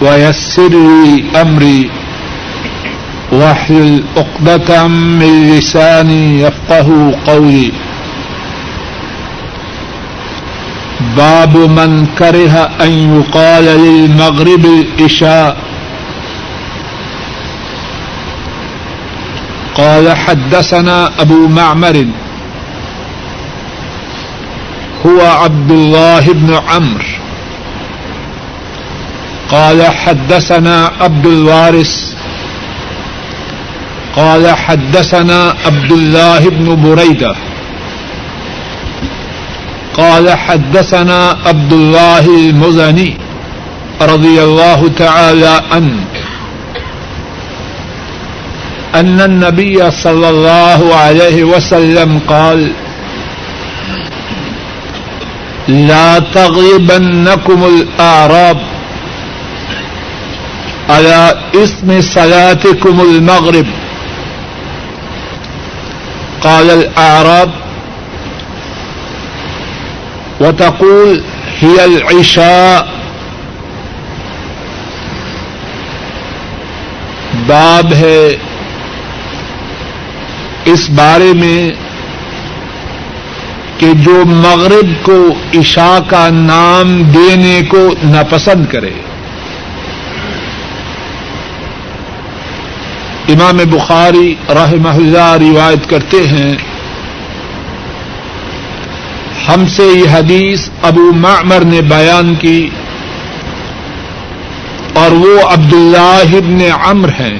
ويسر لي أمري واحلل عقدة من لساني يفقه قولي باب من كره أن يقال للمغرب الإشاء قال حدثنا أبو معمر هو عبد الله بن عمرو قال حدثنا عبد الوارث. قال حدثنا عبد الله بن بريدة. قال حدثنا عبد الله المزني رضي الله تعالى عنه أن النبي صلى الله عليه وسلم قال لا تغلبنكم الأعراب على اسم صلاتكم المغرب. قال الأعراب، وتقول هي العشاء باب ہے. اس بارے میں کہ جو مغرب کو عشاء کا نام دینے کو ناپسند کرے۔ امام بخاری رحمہ اللہ روایت کرتے ہیں، ہم سے یہ حدیث ابو معمر نے بیان کی اور وہ عبد اللہ ابن عمر ہیں۔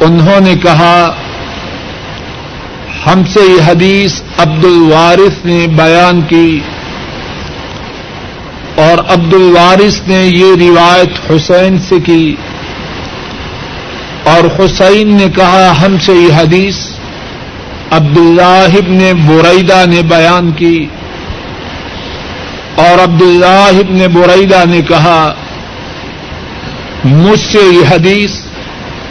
انہوں نے کہا، ہم سے یہ حدیث عبد الوارث نے بیان کی اور عبد الوارث نے یہ روایت حسین سے کی۔ اور حسین نے کہا ہم سے یہ حدیث عبد اللہ نے نے بیان کی اور عبد اللہ نے نے کہا مجھ سے یہ حدیث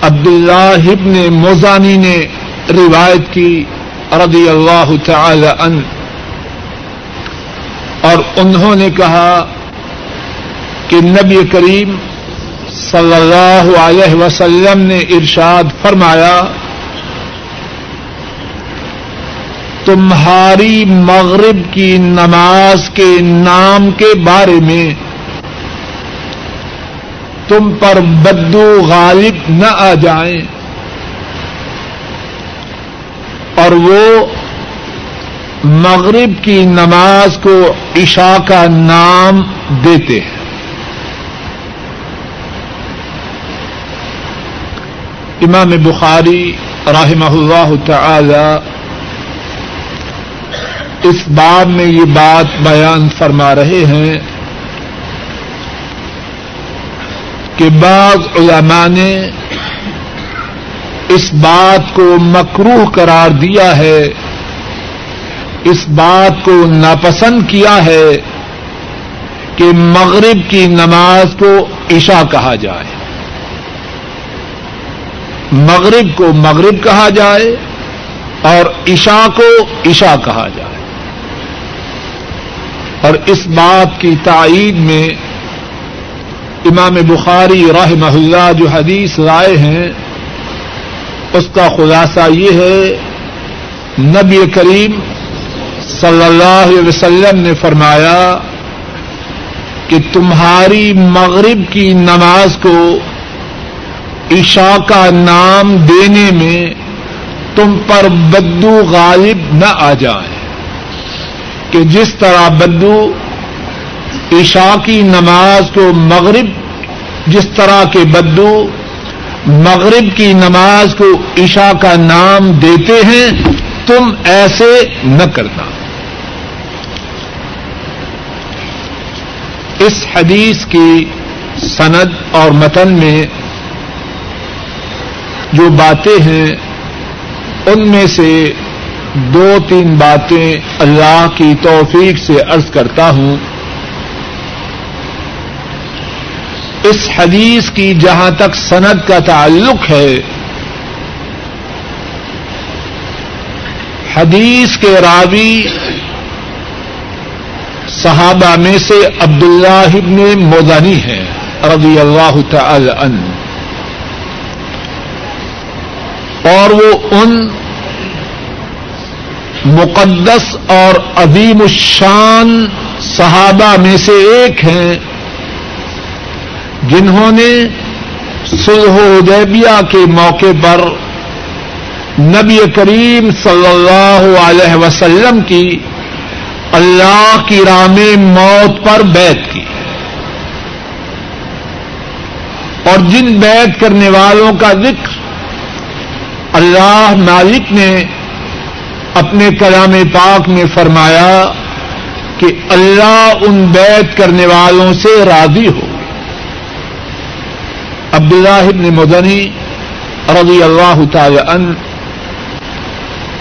عبد اللہ نے موزانی نے روایت کی رضی اللہ تعالی عنہ اور انہوں نے کہا کہ نبی کریم صلی اللہ علیہ وسلم نے ارشاد فرمایا، تمہاری مغرب کی نماز کے نام کے بارے میں تم پر بدو غالب نہ آ جائیں۔ اور وہ مغرب کی نماز کو عشاء کا نام دیتے ہیں۔ امام بخاری رحمہ اللہ تعالی اس باب میں یہ بات بیان فرما رہے ہیں کہ بعض علماء نے اس بات کو مکروح قرار دیا ہے، اس بات کو ناپسند کیا ہے کہ مغرب کی نماز کو عشاء کہا جائے۔ مغرب کو مغرب کہا جائے اور عشاء کو عشاء کہا جائے۔ اور اس بات کی تائید میں امام بخاری رحمہ اللہ جو حدیث لائے ہیں، اس کا خلاصہ یہ ہے، نبی کریم صلی اللہ علیہ وسلم نے فرمایا کہ تمہاری مغرب کی نماز کو عشاء کا نام دینے میں تم پر بدو غالب نہ آ جائے کہ جس طرح بدو عشاء کی نماز کو مغرب، جس طرح کے بدو مغرب کی نماز کو عشاء کا نام دیتے ہیں، تم ایسے نہ کرنا۔ اس حدیث کی سند اور متن میں جو باتیں ہیں، ان میں سے دو تین باتیں اللہ کی توفیق سے عرض کرتا ہوں۔ اس حدیث کی جہاں تک سند کا تعلق ہے، حدیث کے راوی صحابہ میں سے عبداللہ ابن موزانی ہیں، رضی اللہ تعالی عنہ۔ اور وہ ان مقدس اور عظیم الشان صحابہ میں سے ایک ہیں جنہوں نے سلح حدیبیہ کے موقع پر نبی کریم صلی اللہ علیہ وسلم کی اللہ کی رام موت پر بیت کی۔ اور جن بیت کرنے والوں کا ذکر اللہ مالک نے اپنے کلام پاک میں فرمایا کہ اللہ ان بیت کرنے والوں سے راضی ہو۔ عبداللہ ابن مدنی رضی اللہ تعالی ان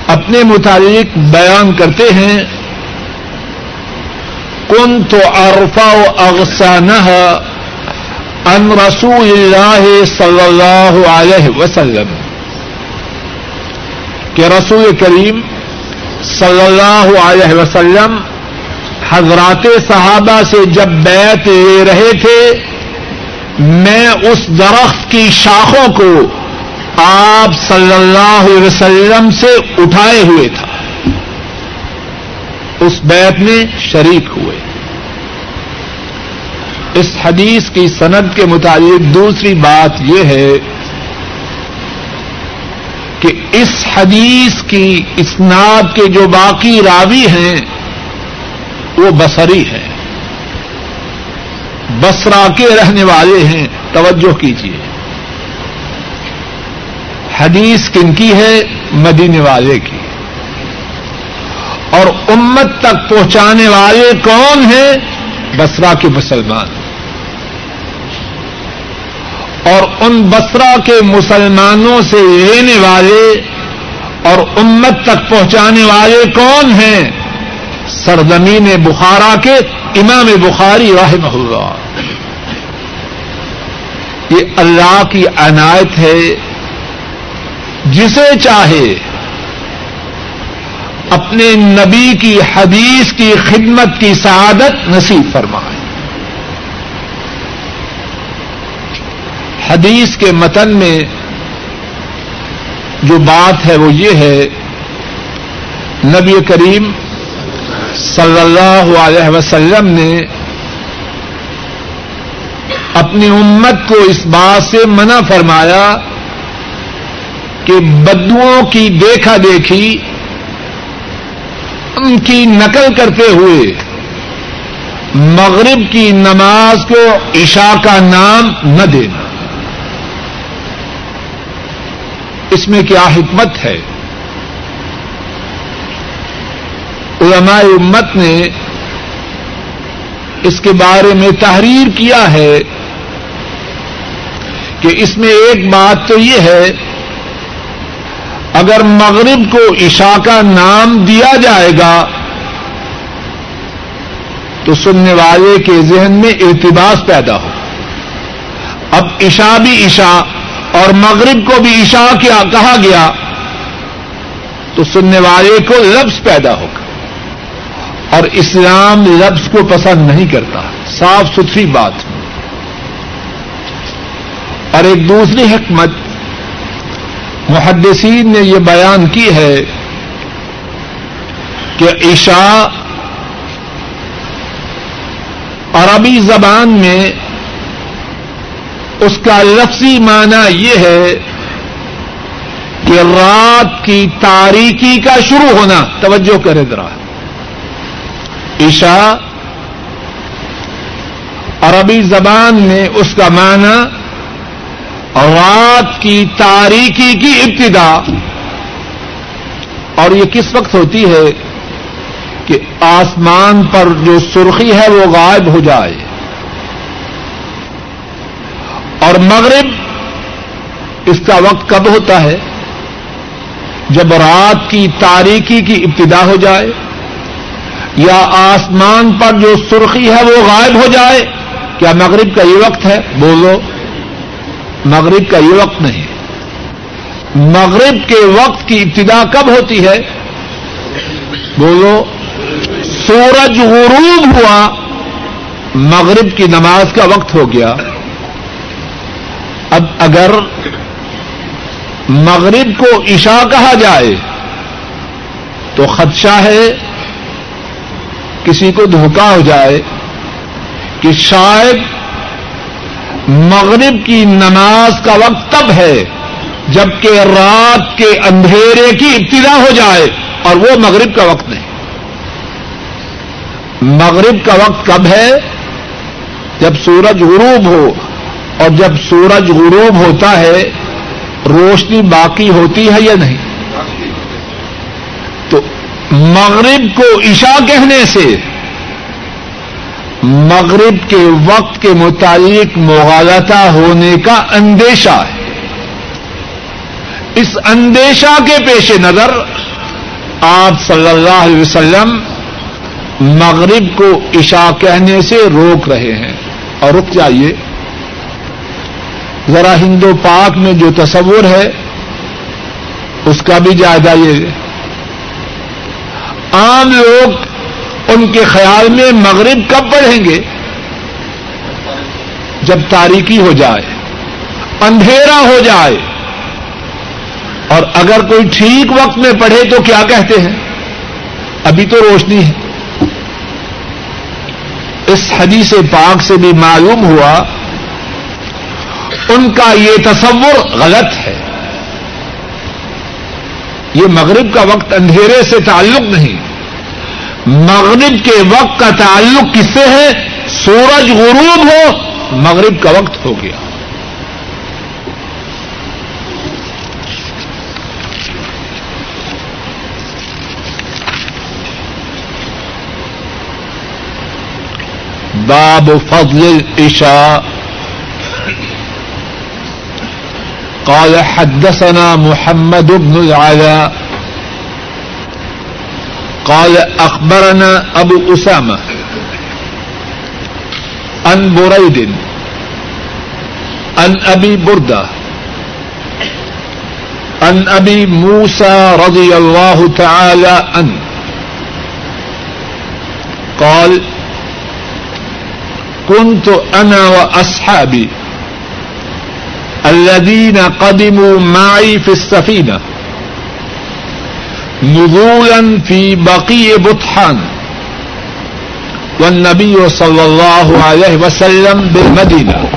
اپنے متعلق بیان کرتے ہیں کن تو عرفا و اغسانہ ان رسول اللہ صلی اللہ علیہ وسلم کہ رسول کریم صلی اللہ علیہ وسلم حضرات صحابہ سے جب بیت لے رہے تھے، میں اس درخت کی شاخوں کو آپ صلی اللہ علیہ وسلم سے اٹھائے ہوئے تھا۔ اس بیت میں شریک ہوئے۔ اس حدیث کی سند کے مطابق دوسری بات یہ ہے کہ اس حدیث کی اسناد کے جو باقی راوی ہیں، وہ بصری ہیں۔ بسرا کے رہنے والے ہیں، توجہ کیجیے حدیث کن کی ہے؟ مدینے والے کی۔ اور امت تک پہنچانے والے کون ہیں؟ بسرا کے مسلمان۔ اور ان بسرا کے مسلمانوں سے لینے والے اور امت تک پہنچانے والے کون ہیں؟ سرزمین بخارا کے امام بخاری رحمہ اللہ۔ یہ اللہ کی عنایت ہے۔ جسے چاہے اپنے نبی کی حدیث کی خدمت کی سعادت نصیب فرمائے۔ حدیث کے متن میں جو بات ہے وہ یہ ہے، نبی کریم صلی اللہ علیہ وسلم نے اپنی امت کو اس بات سے منع فرمایا کہ بدوؤں کی دیکھا دیکھی ان کی نقل کرتے ہوئے مغرب کی نماز کو عشاء کا نام نہ دینا۔ اس میں کیا حکمت ہے؟ علماء امت نے اس کے بارے میں تحریر کیا ہے کہ اس میں ایک بات تو یہ ہے، اگر مغرب کو عشاء کا نام دیا جائے گا، تو سننے والے کے ذہن میں ارتباس پیدا ہو۔ اب عشاء بھی عشاء اور مغرب کو بھی عشاء کیا کہا گیا، تو سننے والے کو لفظ پیدا ہوگا۔ اور اسلام لفظ کو پسند نہیں کرتا۔ صاف ستھری بات۔ اور ایک دوسری حکمت، محدثین نے یہ بیان کی ہے کہ عشاء عربی زبان میں اس کا لفظی معنی یہ ہے کہ رات کی تاریکی کا شروع ہونا، توجہ کرے ذرا۔ عشاء، عربی زبان میں اس کا معنی رات کی تاریکی کی ابتدا۔ اور یہ کس وقت ہوتی ہے کہ آسمان پر جو سرخی ہے وہ غائب ہو جائے۔ اور مغرب اس کا وقت کب ہوتا ہے؟ جب رات کی تاریکی کی ابتدا ہو جائے یا آسمان پر جو سرخی ہے وہ غائب ہو جائے؟ کیا مغرب کا یہ وقت ہے؟ بولو، مغرب کا یہ وقت نہیں۔ مغرب کے وقت کی ابتدا کب ہوتی ہے؟ بولو، سورج غروب ہوا، مغرب کی نماز کا وقت ہو گیا۔ اب اگر مغرب کو عشاء کہا جائے تو خدشہ ہے کسی کو دھوکا ہو جائے کہ شاید مغرب کی نماز کا وقت تب ہے جبکہ رات کے اندھیرے کی ابتدا ہو جائے اور وہ مغرب کا وقت نہیں۔ مغرب کا وقت کب ہے؟ جب سورج غروب ہو۔ اور جب سورج غروب ہوتا ہے، روشنی باقی ہوتی ہے یا نہیں؟ تو مغرب کو عشاء کہنے سے، مغرب کے وقت کے متعلق مغالطہ ہونے کا اندیشہ ہے۔ اس اندیشہ کے پیش نظر آپ صلی اللہ علیہ وسلم مغرب کو عشاء کہنے سے روک رہے ہیں۔ اور رک جائیے۔ ذرا ہندو پاک میں جو تصور ہے، اس کا بھی جائزہ یہ عام لوگ ان کے خیال میں مغرب کب پڑھیں گے؟ جب تاریکی ہو جائے، اندھیرا ہو جائے۔ اور اگر کوئی ٹھیک وقت میں پڑھے تو کیا کہتے ہیں؟ ابھی تو روشنی ہے۔ اس حدیث پاک سے بھی معلوم ہوا ان کا یہ تصور غلط ہے۔ یہ مغرب کا وقت اندھیرے سے تعلق نہیں۔ مغرب کے وقت کا تعلق کس سے ہے؟ سورج غروب ہو، مغرب کا وقت ہو گیا۔ باب فضل العشاء۔ قال حدثنا محمد بن العلاء. قال اخبرنا ابو اسامه عن بريد عن ابي برده عن ابي موسى رضي الله تعالى عنه. قال كنت انا واصحابي الذين قدموا معي في السفينه نزولا في بقي بطحان والنبي صلى الله عليه وسلم بالمدينة.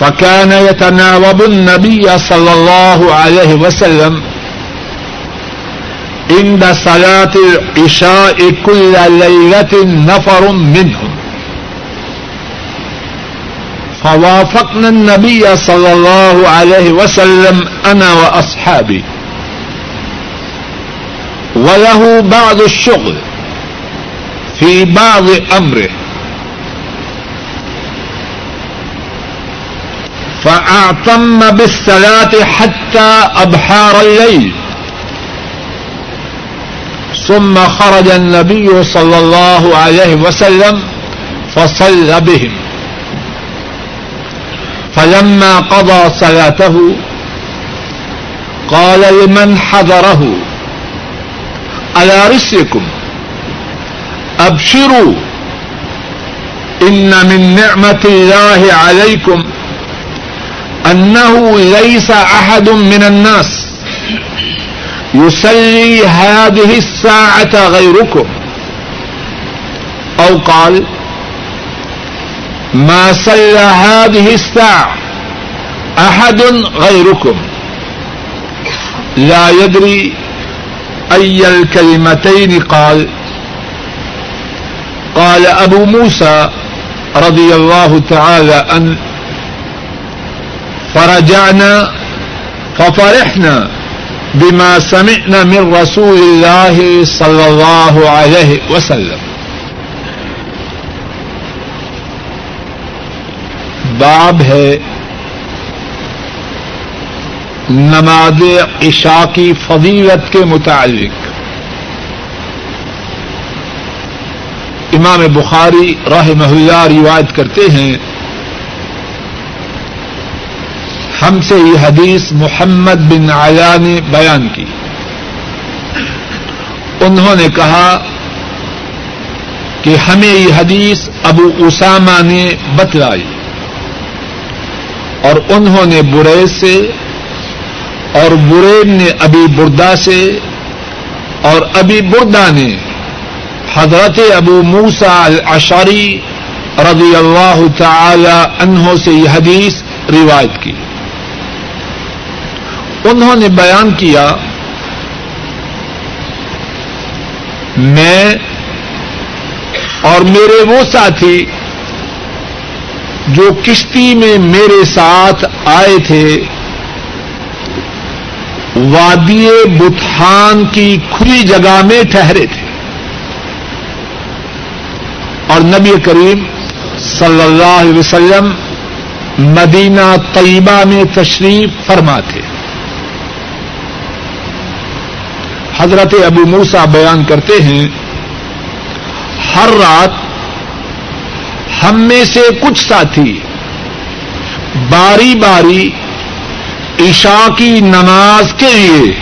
فكان يتناوب النبي صلى الله عليه وسلم عند صلاة العشاء كل ليلة نفر منهم فوافقنا النبي صلى الله عليه وسلم أنا وأصحابي. وله بعض الشغل في بعض أمره. فأعتم بالصلاة حتى أبحار الليل. ثم خرج النبي صلى الله عليه وسلم فصل بهم. فلما قضى صلاته قال لمن حضره على رسلكم؟ أبشروا، إن من نعمة الله عليكم أنه ليس أحد من الناس. يسلي هذه الساعة غيركم. أو قال، ما صلى هذه الساعة أحد غيركم. لا يدري أي الكلمتين قال. قال أبو موسى رضي الله تعالى أن فرجعنا ففرحنا. بما سمعنا من رسول الله صلى الله عليه وسلم. باب ہے نماز عشاء کی فضیلت کے متعلق. امام بخاری راہ محلہ روایت کرتے ہیں ہم سے یہ حدیث محمد بن عیا نے بیان کی۔ انہوں نے کہا کہ ہمیں یہ حدیث ابو اسامہ نے بتلائی اور انہوں نے برے سے اور برے نے ابی بردا سے اور ابی بردا نے حضرت ابو موسا الاشاری رضی اللہ تعالی عنہ سے یہ حدیث روایت کی۔ انہوں نے بیان کیا، میں اور میرے وہ ساتھی جو کشتی میں میرے ساتھ آئے تھے، وادی بتان کی کھلی جگہ میں ٹھہرے تھے۔ اور نبی کریم صلی اللہ علیہ وسلم مدینہ طیبہ میں تشریف فرما تھے۔ حضرت ابو موسا بیان کرتے ہیں، ہر رات ہم میں سے کچھ ساتھی باری باری عشاء کی نماز کے لیے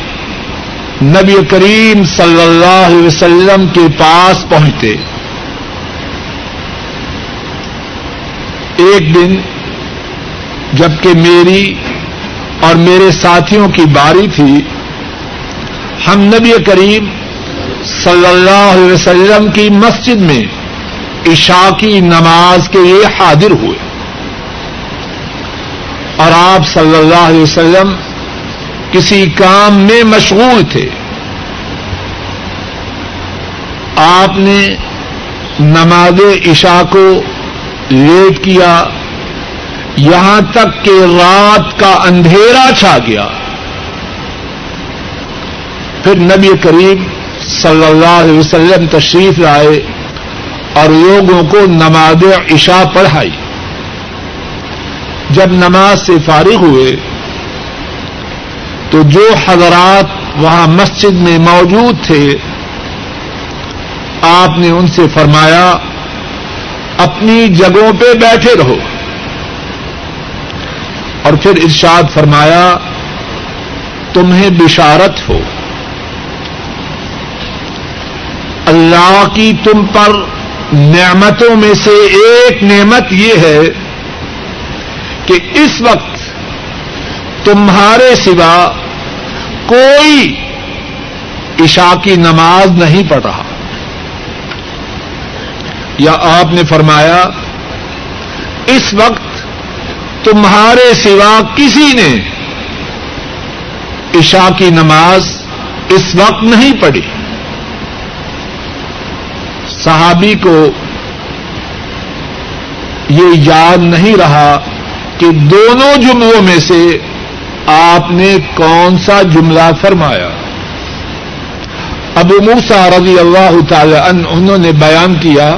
نبی کریم صلی اللہ علیہ وسلم کے پاس پہنچتے۔ ایک دن جبکہ میری اور میرے ساتھیوں کی باری تھی ہم نبی کریم صلی اللہ علیہ وسلم کی مسجد میں عشاء کی نماز کے لیے حاضر ہوئے۔ اور آپ صلی اللہ علیہ وسلم کسی کام میں مشغول تھے۔ آپ نے نماز عشاء کو لیٹ کیا۔ یہاں تک کہ رات کا اندھیرا چھا گیا۔ پھر نبی کریم صلی اللہ علیہ وسلم تشریف لائے اور لوگوں کو نماز عشاء پڑھائی۔ جب نماز سے فارغ ہوئے تو جو حضرات وہاں مسجد میں موجود تھے، آپ نے ان سے فرمایا، اپنی جگہوں پہ بیٹھے رہو۔ اور پھر ارشاد فرمایا، تمہیں بشارت ہو۔ اللہ کی تم پر نعمتوں میں سے ایک نعمت یہ ہے کہ اس وقت تمہارے سوا کوئی عشاء کی نماز نہیں پڑھ رہا۔ یا آپ نے فرمایا، اس وقت تمہارے سوا کسی نے عشاء کی نماز اس وقت نہیں پڑھی۔ صحابی کو یہ یاد نہیں رہا کہ دونوں جملوں میں سے آپ نے کون سا جملہ فرمایا۔ ابو موسا رضی اللہ تعالی انہوں نے بیان کیا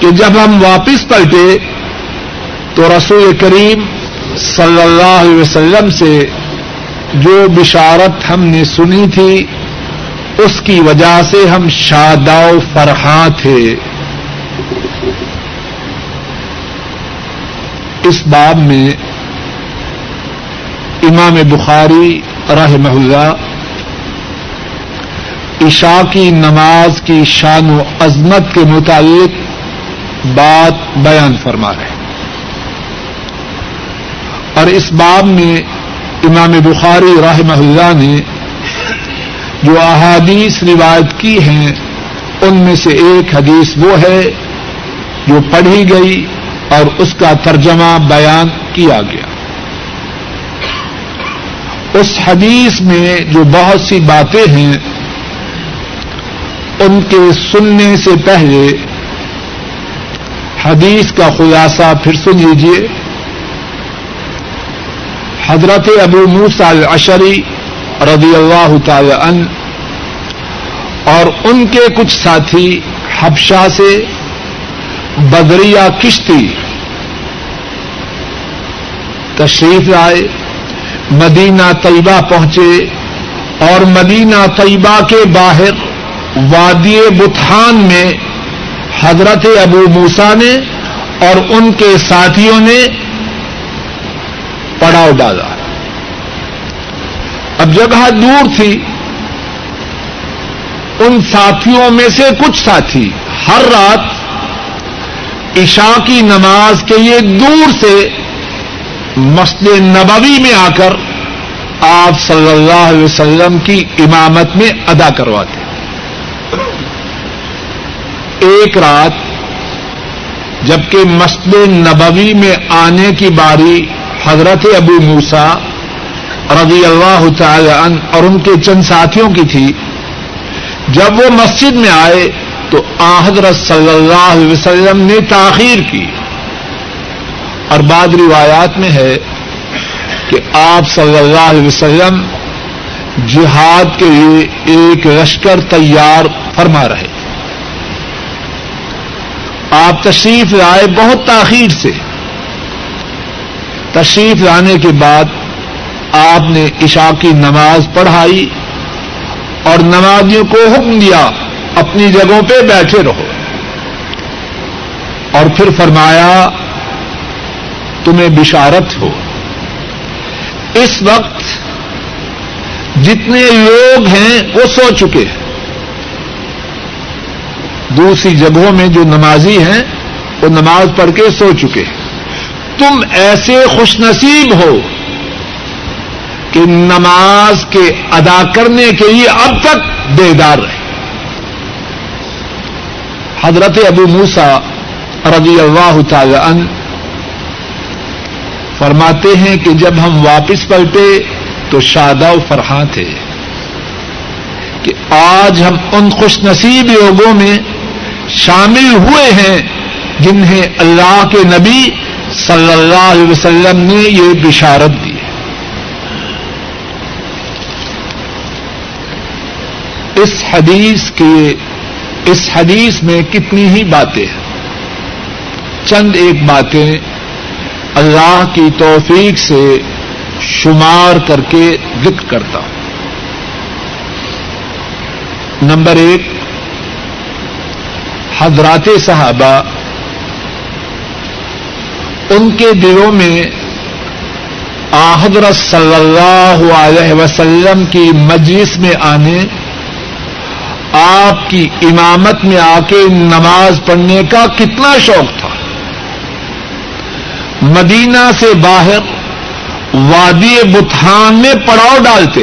کہ جب ہم واپس پلٹے تو رسول کریم صلی اللہ علیہ وسلم سے جو بشارت ہم نے سنی تھی اس کی وجہ سے ہم شاداؤ فرحاں تھے۔ اس باب میں امام بخاری رحمہ اللہ عشاء کی نماز کی شان و عظمت کے متعلق بات بیان فرما رہے اور اس باب میں امام بخاری رحمہ اللہ نے جو احادیث روایت کی ہیں، ان میں سے ایک حدیث وہ ہے جو پڑھی گئی اور اس کا ترجمہ بیان کیا گیا۔ اس حدیث میں جو بہت سی باتیں ہیں، ان کے سننے سے پہلے حدیث کا خلاصہ پھر سن لیجیے حضرت ابو موسا العشری رضی اللہ تعالی عنہ اور ان کے کچھ ساتھی حبشہ سے بدریا کشتی تشریف لائے، مدینہ طیبہ پہنچے اور مدینہ طیبہ کے باہر وادی بتھان میں حضرت ابو موسا نے اور ان کے ساتھیوں نے پڑاؤ ڈالا۔ اب جگہ دور تھی۔ ان ساتھیوں میں سے کچھ ساتھی ہر رات عشاء کی نماز کے لیے دور سے مسجد نبوی میں آ کر آپ صلی اللہ علیہ وسلم کی امامت میں ادا کرواتے۔ ایک رات جبکہ مسجد نبوی میں آنے کی باری حضرت ابو موسا رضی اللہ تعالی عنہ اور ان کے چند ساتھیوں کی تھی۔ جب وہ مسجد میں آئے تو حضرت صلی اللہ علیہ وسلم نے تاخیر کی۔ اور بعد روایات میں ہے کہ آپ صلی اللہ علیہ وسلم جہاد کے لیے ایک لشکر تیار فرما رہے۔ آپ تشریف لائے بہت تاخیر سے۔ تشریف لانے کے بعد آپ نے عشاء کی نماز پڑھائی اور نمازیوں کو حکم دیا، اپنی جگہوں پہ بیٹھے رہو۔ اور پھر فرمایا، تمہیں بشارت ہو۔ اس وقت جتنے لوگ ہیں وہ سو چکے ہیں۔ دوسری جگہوں میں جو نمازی ہیں، وہ نماز پڑھ کے سو چکے ہیں۔ تم ایسے خوش نصیب ہو۔ کہ نماز کے ادا کرنے کے لیے اب تک بیدار رہے۔ حضرت ابو موسا رضی اللہ تعالی عنہ فرماتے ہیں کہ جب ہم واپس پلٹے تو شادہ و فرحاں تھے کہ آج ہم ان خوش نصیب لوگوں میں شامل ہوئے ہیں جنہیں اللہ کے نبی صلی اللہ علیہ وسلم نے یہ بشارت دی۔ اس حدیث کے اس حدیث میں کتنی ہی باتیں ہیں۔ چند ایک باتیں اللہ کی توفیق سے شمار کر کے ذکر کرتا ہوں۔ نمبر ایک، حضرات صحابہ، ان کے دلوں میں حضرت صلی اللہ علیہ وسلم کی مجلس میں آنے آپ کی امامت میں آ کے نماز پڑھنے کا کتنا شوق تھا۔ مدینہ سے باہر وادی بتھان میں پڑاؤ ڈالتے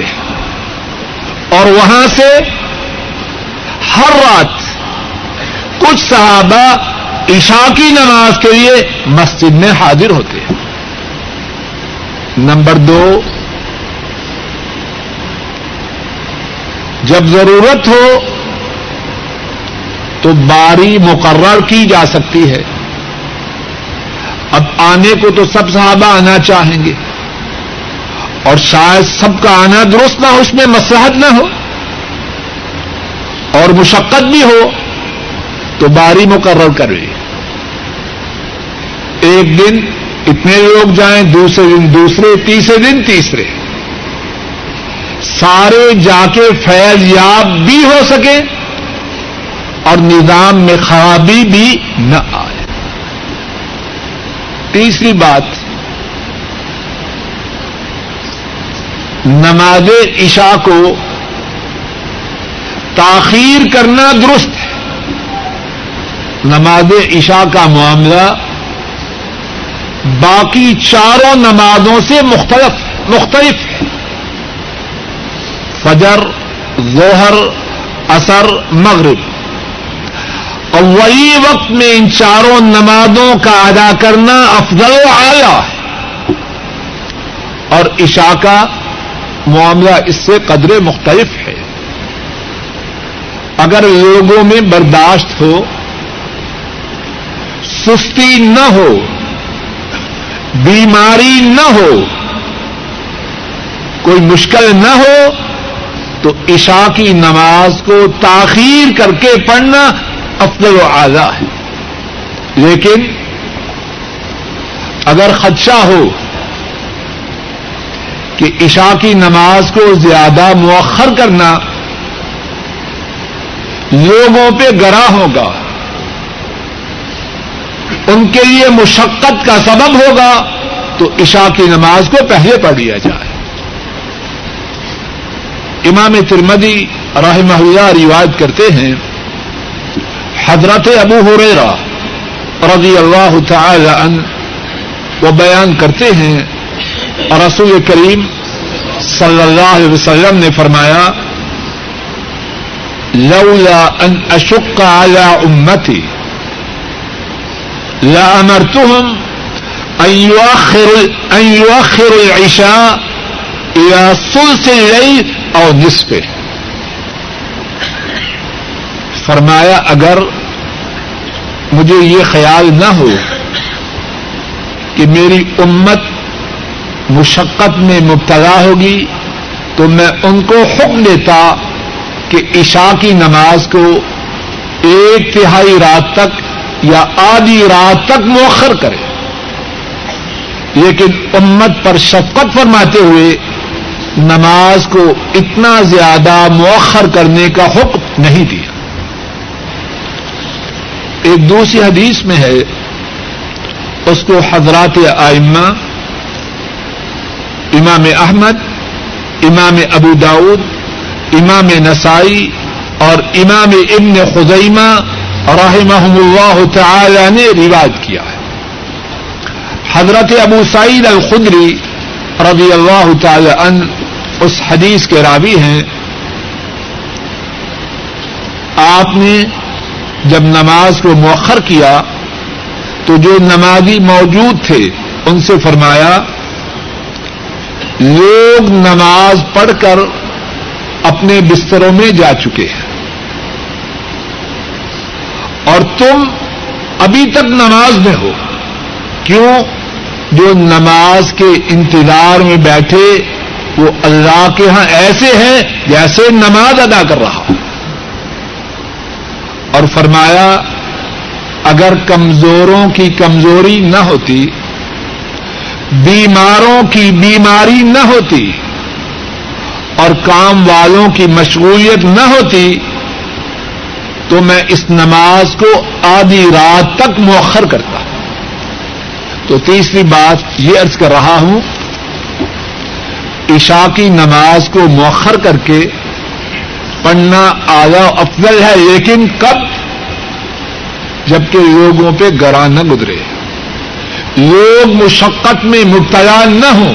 اور وہاں سے ہر رات کچھ صحابہ عشاء کی نماز کے لیے مسجد میں حاضر ہوتے ہیں۔ نمبر دو، جب ضرورت ہو تو باری مقرر کی جا سکتی ہے۔ اب آنے کو تو سب صحابہ آنا چاہیں گے۔ اور شاید سب کا آنا درست نہ ہو، اس میں مسلحت نہ ہو۔ اور مشقت بھی ہو، تو باری مقرر کرے۔ ایک دن اتنے لوگ جائیں، دوسرے دن دوسرے، تیسرے دن تیسرے۔ سارے جا کے فیض یاب بھی ہو سکے اور نظام میں خرابی بھی نہ آئے۔ تیسری بات، نماز عشاء کو تاخیر کرنا درست ہے۔ نماز عشاء کا معاملہ باقی چاروں نمازوں سے مختلف مختلف ہے۔ فجر، ظہر اثر مغرب۔ اور وہی وقت میں ان چاروں نمازوں کا ادا کرنا افضل و اعلی ہے۔ اور عشاء کا معاملہ اس سے قدر مختلف ہے۔ اگر لوگوں میں برداشت ہو، سستی نہ ہو، بیماری نہ ہو، کوئی مشکل نہ ہو، تو عشاء کی نماز کو تاخیر کر کے پڑھنا افضل و اعلی ہے لیکن اگر خدشہ ہو کہ عشاء کی نماز کو زیادہ مؤخر کرنا لوگوں پہ گرا ہوگا، ان کے لیے مشقت کا سبب ہوگا، تو عشاء کی نماز کو پہلے پڑھ لیا جائے۔ امام ترمدی رحمہ اللہ روایت کرتے ہیں حضرت ابو ہریرا رضی اللہ تعالی عنہ وہ بیان کرتے ہیں، رسول کریم صلی اللہ علیہ وسلم نے فرمایا، لولا ان اشق على امتی، لامرتهم ان يؤخر ان يؤخر العشاء الى ثلث الليل او نصفه۔ فرمایا، اگر مجھے یہ خیال نہ ہو کہ میری امت مشقت میں مبتلا ہوگی، تو میں ان کو حکم دیتا کہ عشاء کی نماز کو ایک تہائی رات تک یا آدھی رات تک مؤخر کرے۔ لیکن امت پر شفقت فرماتے ہوئے نماز کو اتنا زیادہ مؤخر کرنے کا حکم نہیں دیا۔ ایک دوسری حدیث میں ہے، اس کو حضرات آئمہ، امام احمد، امام ابو داود، امام نسائی اور امام ابن خزیمہ رحمہ اللہ تعالی نے رواج کیا ہے۔ حضرت ابو سعید الخدری رضی اللہ تعالی ان اس حدیث کے راوی ہیں۔ آپ نے جب نماز کو مؤخر کیا تو جو نمازی موجود تھے ان سے فرمایا، لوگ نماز پڑھ کر اپنے بستروں میں جا چکے ہیں۔ اور تم ابھی تک نماز میں ہو۔ کیوں؟ جو نماز کے انتظار میں بیٹھے وہ اللہ کے ہاں ایسے ہیں جیسے نماز ادا کر رہا اور فرمایا، اگر کمزوروں کی کمزوری نہ ہوتی، بیماروں کی بیماری نہ ہوتی، اور کام والوں کی مشغولیت نہ ہوتی، تو میں اس نماز کو آدھی رات تک مؤخر کرتا۔ تو تیسری بات یہ ارض کر رہا ہوں، عشاء کی نماز کو مؤخر کر کے پڑھنا آگا افضل ہے، لیکن کب؟ جبکہ لوگوں پہ گرا نہ گزرے۔ لوگ مشقت میں مبتلا نہ ہوں۔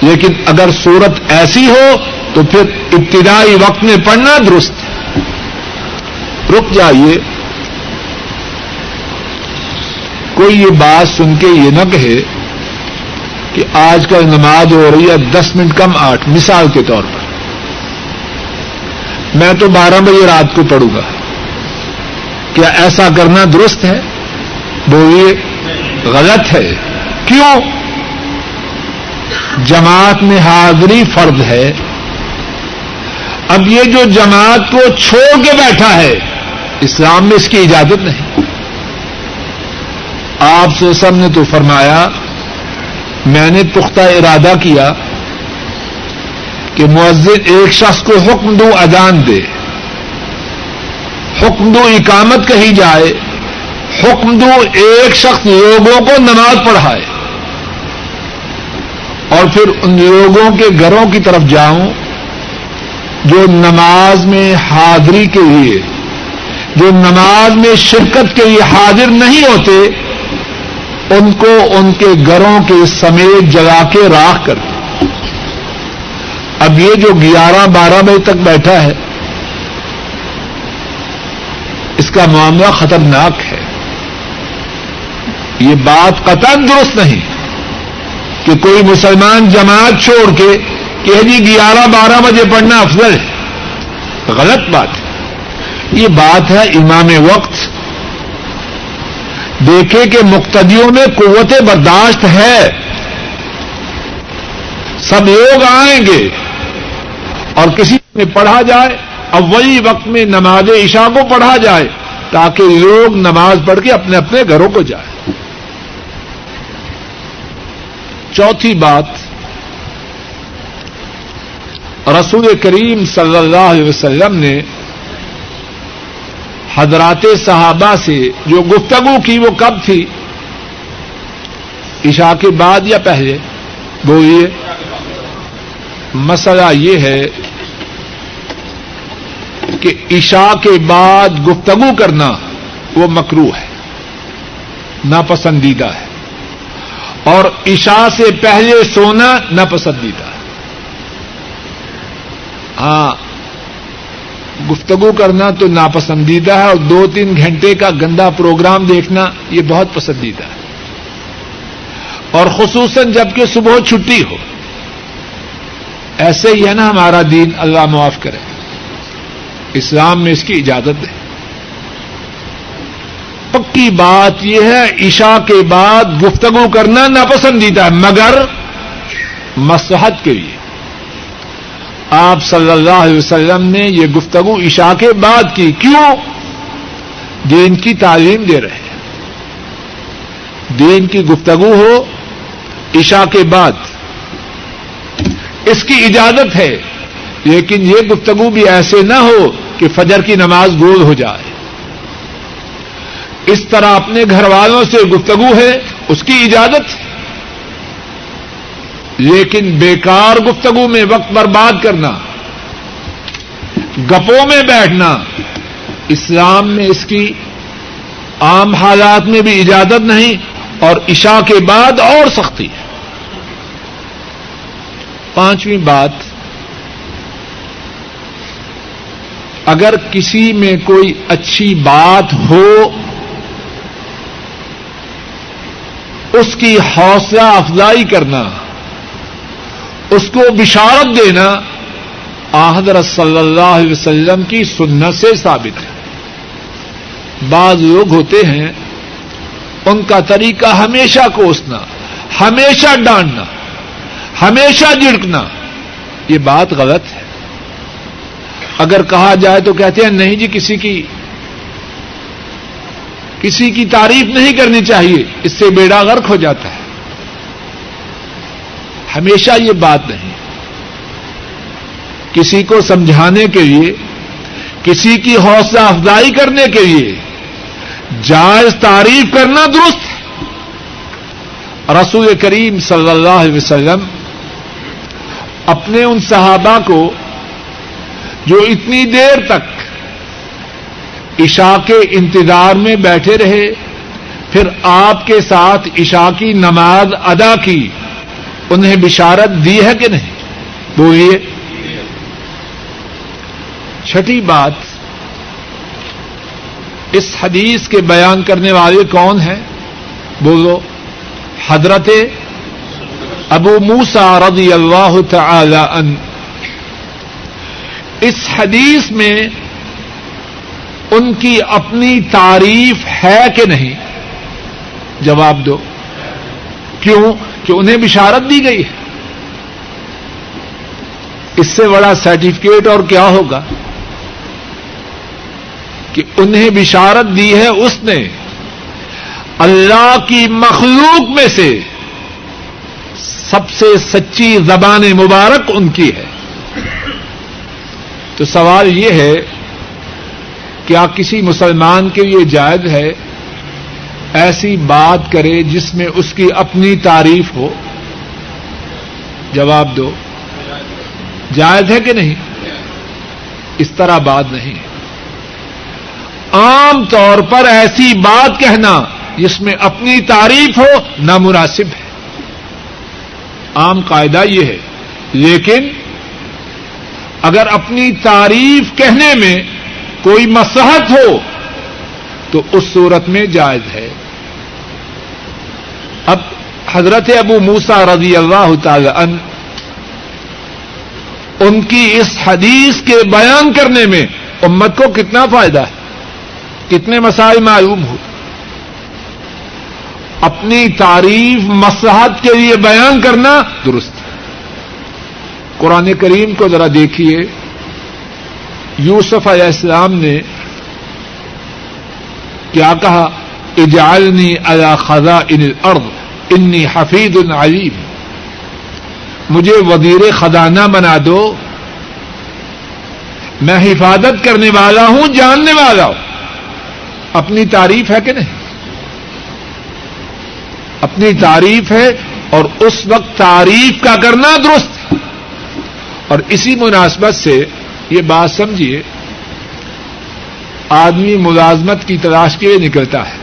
لیکن اگر صورت ایسی ہو تو پھر ابتدائی وقت میں پڑھنا درست۔ رک جائیے۔ کوئی یہ بات سن کے یہ نہ کہے کہ آج کل نماز ہو رہی ہے دس منٹ کم آٹھ، مثال کے طور پر۔ میں تو بارہ بجے رات کو پڑھوں گا۔ کیا ایسا کرنا درست ہے؟ بولیے غلط ہے۔ کیوں؟ جماعت میں حاضری فرض ہے۔ اب یہ جو جماعت کو چھوڑ کے بیٹھا ہے، اسلام میں اس کی اجازت نہیں۔ آپ سوسم نے تو فرمایا، میں نے پختہ ارادہ کیا کہ مؤذن ایک شخص کو حکم دو اذان دے۔ حکم دو اقامت کہی جائے، حکم دو ایک شخص لوگوں کو نماز پڑھائے۔ اور پھر ان لوگوں کے گھروں کی طرف جاؤں، جو نماز میں حاضری کے لیے، جو نماز میں شرکت کے لیے حاضر نہیں ہوتے، ان کو ان کے گھروں کے سمیت جگا کے راہ کر۔ اب یہ جو گیارہ بارہ بجے تک بیٹھا ہے اس کا معاملہ خطرناک ہے۔ یہ بات قطع درست نہیں کہ کوئی مسلمان جماعت چھوڑ کے کہ جی گیارہ بارہ بجے پڑھنا افضل ہے۔ غلط بات ہے۔ یہ بات ہے امام وقت۔ دیکھے کہ مقتدیوں میں قوت برداشت ہے۔ سب لوگ آئیں گے اور کسی میں پڑھا جائے۔ اب وہی وقت میں نماز عشاء کو پڑھا جائے تاکہ لوگ نماز پڑھ کے اپنے اپنے گھروں کو جائیں۔ چوتھی بات، رسول کریم صلی اللہ علیہ وسلم نے حضرات صحابہ سے جو گفتگو کی وہ کب تھی؟ عشاء کے بعد یا پہلے؟ بولیے۔ مسئلہ یہ ہے کہ عشاء کے بعد گفتگو کرنا وہ مکرو ہے، ناپسندیدہ ہے۔ اور عشاء سے پہلے سونا ناپسندیدہ ہے۔ ہاں گفتگو کرنا تو ناپسندیدہ ہے اور دو تین گھنٹے کا گندا پروگرام دیکھنا یہ بہت پسندیدہ ہے۔ اور خصوصاً جبکہ صبح چھٹی ہو۔ ایسے ہی ہے نا ہمارا دین، اللہ معاف کرے۔ اسلام میں اس کی اجازت ہے۔ پکی بات یہ ہے، عشاء کے بعد گفتگو کرنا ناپسندیدہ ہے، مگر مسحت کے لیے۔ آپ صلی اللہ علیہ وسلم نے یہ گفتگو عشاء کے بعد کی۔ کیوں؟ دین کی تعلیم دے رہے ہیں۔ دین کی گفتگو ہو عشاء کے بعد۔ اس کی اجازت ہے، لیکن یہ گفتگو بھی ایسے نہ ہو کہ فجر کی نماز گول ہو جائے۔ اس طرح اپنے گھر والوں سے گفتگو ہے، اس کی اجازت۔ لیکن بیکار گفتگو میں وقت برباد کرنا، گپوں میں بیٹھنا، اسلام میں اس کی عام حالات میں بھی اجازت نہیں اور عشاء کے بعد اور سختی ہے۔ پانچویں بات اگر کسی میں کوئی اچھی بات ہو، اس کی حوصلہ افزائی کرنا، اس کو بشارت دینا آحدر صلی اللہ علیہ وسلم کی سنت سے ثابت ہے۔ بعض لوگ ہوتے ہیں، ان کا طریقہ ہمیشہ کوسنا، ہمیشہ ڈانٹنا، ہمیشہ جھڑکنا، یہ بات غلط ہے۔ اگر کہا جائے تو کہتے ہیں نہیں جی کسی کی کسی کی تعریف نہیں کرنی چاہیے، اس سے بیڑا غرق ہو جاتا ہے۔ ہمیشہ یہ بات نہیں۔ کسی کو سمجھانے کے لیے، کسی کی حوصلہ افزائی کرنے کے لیے جائز تعریف کرنا درست ہے۔ رسول کریم صلی اللہ علیہ وسلم اپنے ان صحابہ کو جو اتنی دیر تک عشاء کے انتظار میں بیٹھے رہے، پھر آپ کے ساتھ عشاء کی نماز ادا کی، انہیں بشارت دی ہے کہ نہیں؟ بولیے۔ چھٹی بات، اس حدیث کے بیان کرنے والے کون ہیں؟ بولو۔ حضرت ابو موسا رضی اللہ تعالی ان اس حدیث میں ان کی اپنی تعریف ہے کہ نہیں؟ جواب دو۔ کیوں؟ کہ انہیں بشارت دی گئی ہے۔ اس سے بڑا سرٹیفکیٹ اور کیا ہوگا؟ کہ انہیں بشارت دی ہے اس نے۔ اللہ کی مخلوق میں سے سب سے سچی زبان مبارک ان کی ہے۔ تو سوال یہ ہے کیا کسی مسلمان کے لیے جائز ہے ایسی بات کرے جس میں اس کی اپنی تعریف ہو؟ جواب دو۔ جائز ہے کہ نہیں؟ اس طرح بات نہیں۔ عام طور پر ایسی بات کہنا جس میں اپنی تعریف ہو نامناسب ہے۔ عام قاعدہ یہ ہے۔ لیکن اگر اپنی تعریف کہنے میں کوئی مسحت ہو، تو اس صورت میں جائز ہے۔ اب حضرت ابو موسا رضی اللہ تعالی عنہ، ان کی اس حدیث کے بیان کرنے میں امت کو کتنا فائدہ ہے؟ کتنے مسائل معلوم ہو؟ اپنی تعریف مسحت کے لیے بیان کرنا درست قرآن کریم کو ذرا دیکھیے۔ یوسف علیہ السلام نے کیا کہا؟ اجعلنی علی خزا ان الارض، انی حفیظ علیم۔ مجھے وزیر خزانہ بنا دو۔ میں حفاظت کرنے والا ہوں، جاننے والا ہوں۔ اپنی تعریف ہے کہ نہیں؟ اپنی تعریف ہے اور اس وقت تعریف کا کرنا درست ہے۔ اور اسی مناسبت سے یہ بات سمجھیے، آدمی ملازمت کی تلاش کے لیے نکلتا ہے۔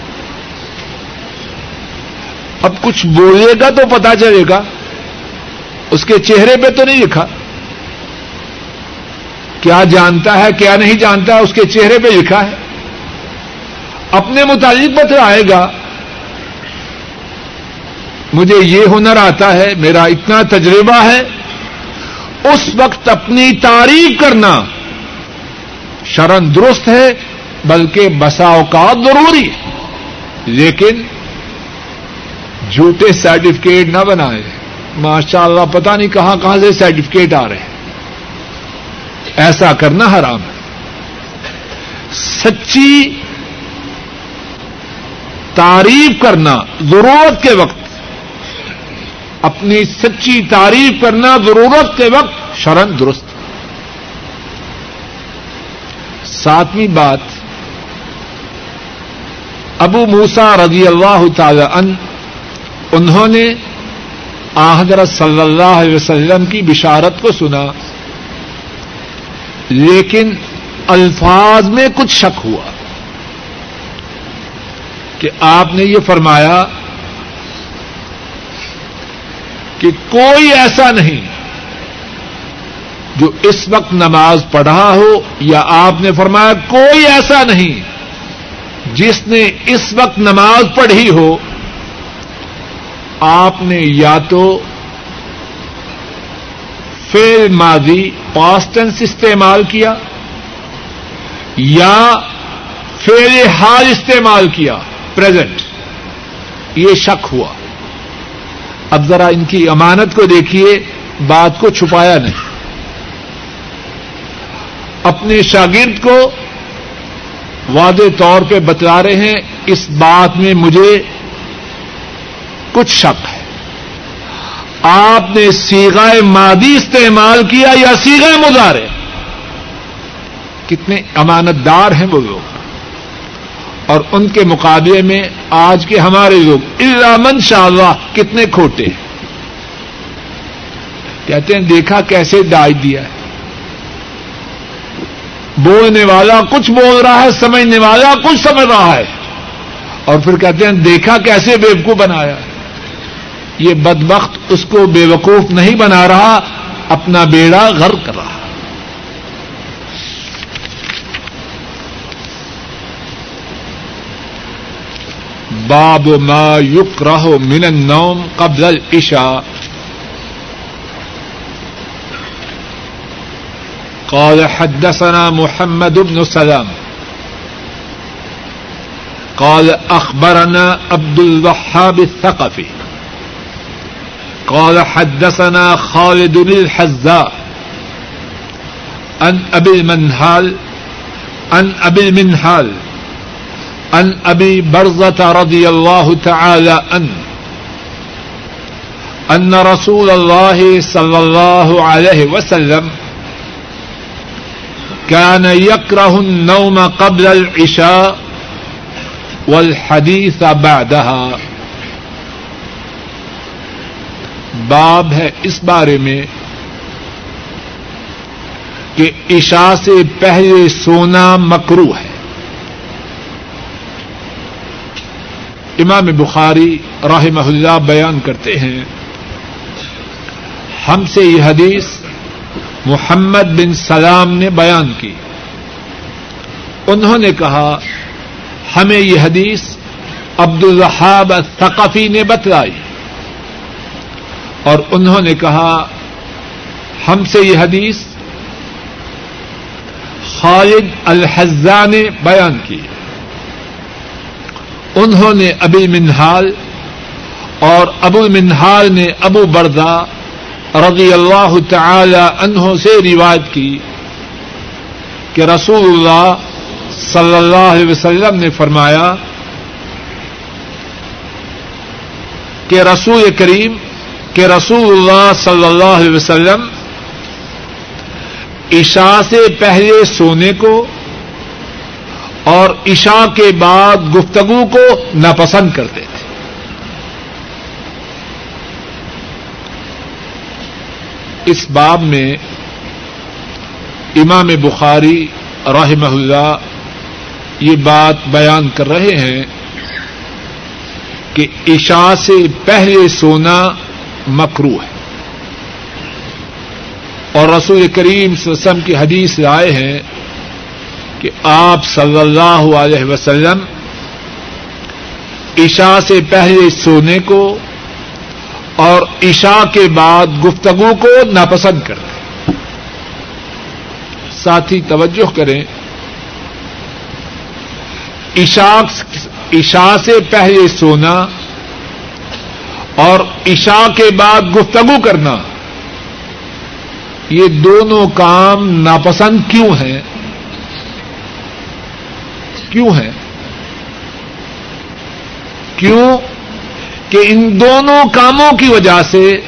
اب کچھ بولے گا تو پتا چلے گا۔ اس کے چہرے پہ تو نہیں لکھا۔ کیا جانتا ہے، کیا نہیں جانتا، اس کے چہرے پہ لکھا ہے۔ اپنے متعلق بتلائے گا۔ مجھے یہ ہنر آتا ہے، میرا اتنا تجربہ ہے۔ اس وقت اپنی تعریف کرنا شرن درست ہے، بلکہ بسا اوقات ضروری ہے۔ لیکن جھوٹے سرٹیفکیٹ نہ بنائے۔ ماشاء اللہ پتا نہیں کہاں کہاں سے سرٹیفکیٹ آ رہے ہیں۔ ایسا کرنا حرام ہے۔ سچی تعریف کرنا ضرورت کے وقت اپنی سچی تعریف کرنا ضرورت کے وقت شرن درست۔ ساتویں بات، ابو موسا رضی اللہ تعالی ان انہوں نے آحدر صلی اللہ علیہ وسلم کی بشارت کو سنا، لیکن الفاظ میں کچھ شک ہوا کہ آپ نے یہ فرمایا کہ کوئی ایسا نہیں جو اس وقت نماز پڑھا ہو یا آپ نے فرمایا کوئی ایسا نہیں جس نے اس وقت نماز پڑھی ہو آپ نے یا تو فیل ماضی پاسٹنس استعمال کیا یا فیل حال استعمال کیا پریزنٹ یہ شک ہوا۔ اب ذرا ان کی امانت کو دیکھیے، بات کو چھپایا نہیں۔ اپنے شاگرد کو واضح طور پہ بتلا رہے ہیں، اس بات میں مجھے کچھ شک ہے۔ آپ نے سیگائے مادی استعمال کیا یا سیگائے مظاہرے کتنے امانت دار ہیں وہ لوگ۔ اور ان کے مقابلے میں آج کے ہمارے لوگ علامن شاء اللہ، کتنے کھوٹے کہتے ہیں، دیکھا کیسے ڈائی دیا ہے۔ بولنے والا کچھ بول رہا ہے، سمجھنے والا کچھ سمجھ رہا ہے۔ اور پھر کہتے ہیں، دیکھا کیسے بیوقوف بنایا ہے۔ یہ بدبخت اس کو بے وقوف نہیں بنا رہا، اپنا بیڑا غرق کر رہا۔ باب ما يكره من النوم قبل العشاء. قال حدثنا محمد بن سلام. قال أخبرنا عبد الوهاب الثقفي. قال حدثنا خالد الحذاء. عن ابي المنهال، عن ابي المنهال. عن ابي برزة رضي الله تعالى عنه ان رسول الله صلى الله عليه وسلم كان يكره النوم قبل العشاء والحديث بعدها باب ہے اس بارے میں کہ عشاء سے پہلے سونا مکرو ہے امام بخاری رحمہ اللہ بیان کرتے ہیں، ہم سے یہ حدیث محمد بن سلام نے بیان کی۔ انہوں نے کہا، ہمیں یہ حدیث عبد الرحاب ثقفی نے بتلائی۔ اور انہوں نے کہا، ہم سے یہ حدیث خالد الحزا نے بیان کی۔ انہوں نے ابی منہال اور ابو منہال نے ابو بردا رضی اللہ تعالی عنہ سے روایت کی کہ رسول اللہ صلی اللہ علیہ وسلم نے فرمایا کہ رسول کریم کہ رسول اللہ صلی اللہ علیہ وسلم عشاء سے پہلے سونے کو اور عشاء کے بعد گفتگو کو ناپسند کرتے تھے۔ اس باب میں امام بخاری رحمہ اللہ یہ بات بیان کر رہے ہیں کہ عشاء سے پہلے سونا مکرو ہے۔ اور رسول کریم وسلم کی حدیث آئے ہیں کہ آپ صلی اللہ علیہ وسلم عشاء سے پہلے سونے کو اور عشاء کے بعد گفتگو کو ناپسند کرتے ساتھی، توجہ کریں۔ عشاء سے پہلے سونا اور عشاء کے بعد گفتگو کرنا، یہ دونوں کام ناپسند کیوں ہیں؟ کیوں ہیں کیوں کہ ان دونوں کاموں کی وجہ سے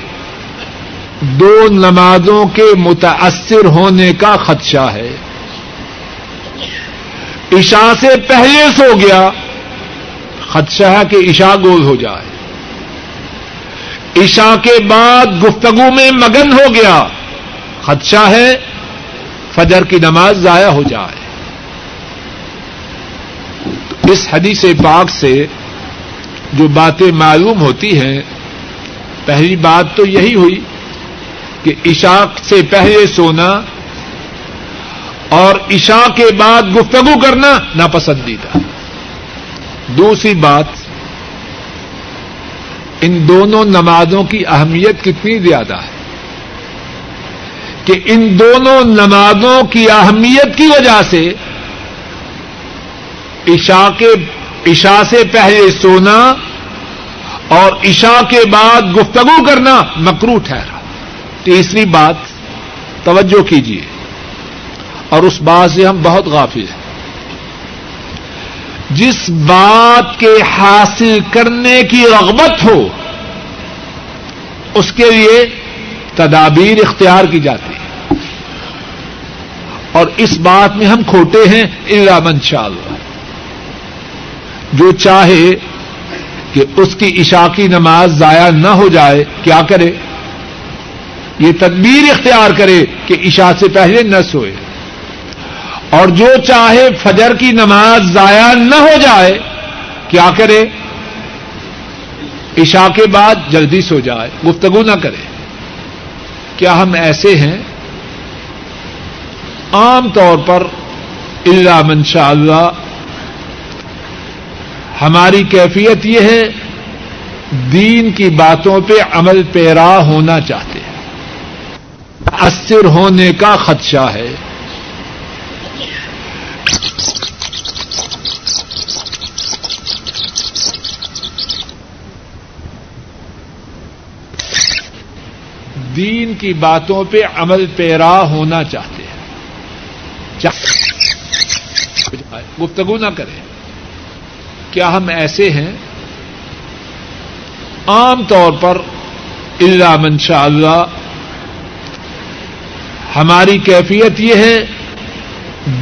دو نمازوں کے متاثر ہونے کا خدشہ ہے۔ عشاء سے پہلے سو گیا، خدشہ ہے کہ عشاء گول ہو جائے۔ عشاء کے بعد گفتگو میں مگن ہو گیا، خدشہ ہے فجر کی نماز ضائع ہو جائے۔ اس حدیث پاک سے جو باتیں معلوم ہوتی ہیں، پہلی بات تو یہی ہوئی کہ عشاء سے پہلے سونا اور عشاء کے بعد گفتگو کرنا ناپسندیدہ۔ دوسری بات، ان دونوں نمازوں کی اہمیت کتنی زیادہ ہے کہ ان دونوں نمازوں کی اہمیت کی وجہ سے عشاء کے عشاء سے پہلے سونا اور عشاء کے بعد گفتگو کرنا مکرو ٹھہرا۔ تیسری بات، توجہ کیجیے اور اس بات سے ہم بہت غافل ہیں۔ جس بات کے حاصل کرنے کی رغبت ہو، اس کے لیے تدابیر اختیار کی جاتی ہے اور اس بات میں ہم کھوٹے ہیں من شاء اللہ۔ جو چاہے کہ اس کی عشاقی نماز ضائع نہ ہو جائے، کیا کرے؟ یہ تدبیر اختیار کرے کہ عشاء سے پہلے نہ سوئے۔ اور جو چاہے فجر کی نماز ضائع نہ ہو جائے، کیا کرے؟ عشاء کے بعد جلدی سو جائے، گفتگو نہ کرے۔ کیا ہم ایسے ہیں؟ عام طور پر اللہ منشاء اللہ ہماری کیفیت یہ ہے، دین کی باتوں پہ عمل پیرا ہونا چاہتے ہیں۔ اثر ہونے کا خدشہ ہے۔ دین کی باتوں پہ عمل پیرا ہونا چاہتے ہیں۔ گفتگو نہ کریں۔ کیا ہم ایسے ہیں؟ عام طور پر اللہ منشاء اللہ، ہماری کیفیت یہ ہے،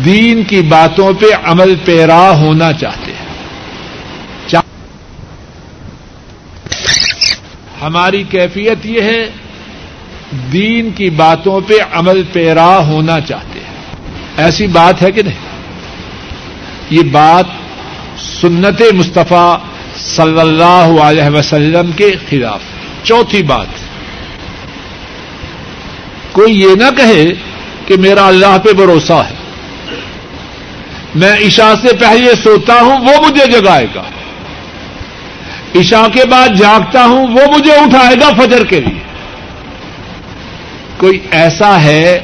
دین کی باتوں پہ عمل پیرا ہونا چاہتے ہیں۔ ہماری کیفیت یہ ہے، دین کی باتوں پہ عمل پیرا ہونا چاہتے ہیں۔ ایسی بات ہے کہ نہیں؟ یہ بات سنت مصطفیٰ صلی اللہ علیہ وسلم کے خلاف۔ چوتھی بات۔ کوئی یہ نہ کہے کہ میرا اللہ پہ بھروسہ ہے۔ میں عشاء سے پہلے سوتا ہوں، وہ مجھے جگائے گا۔ عشاء کے بعد جاگتا ہوں، وہ مجھے اٹھائے گا فجر کے لیے۔ کوئی ایسا ہے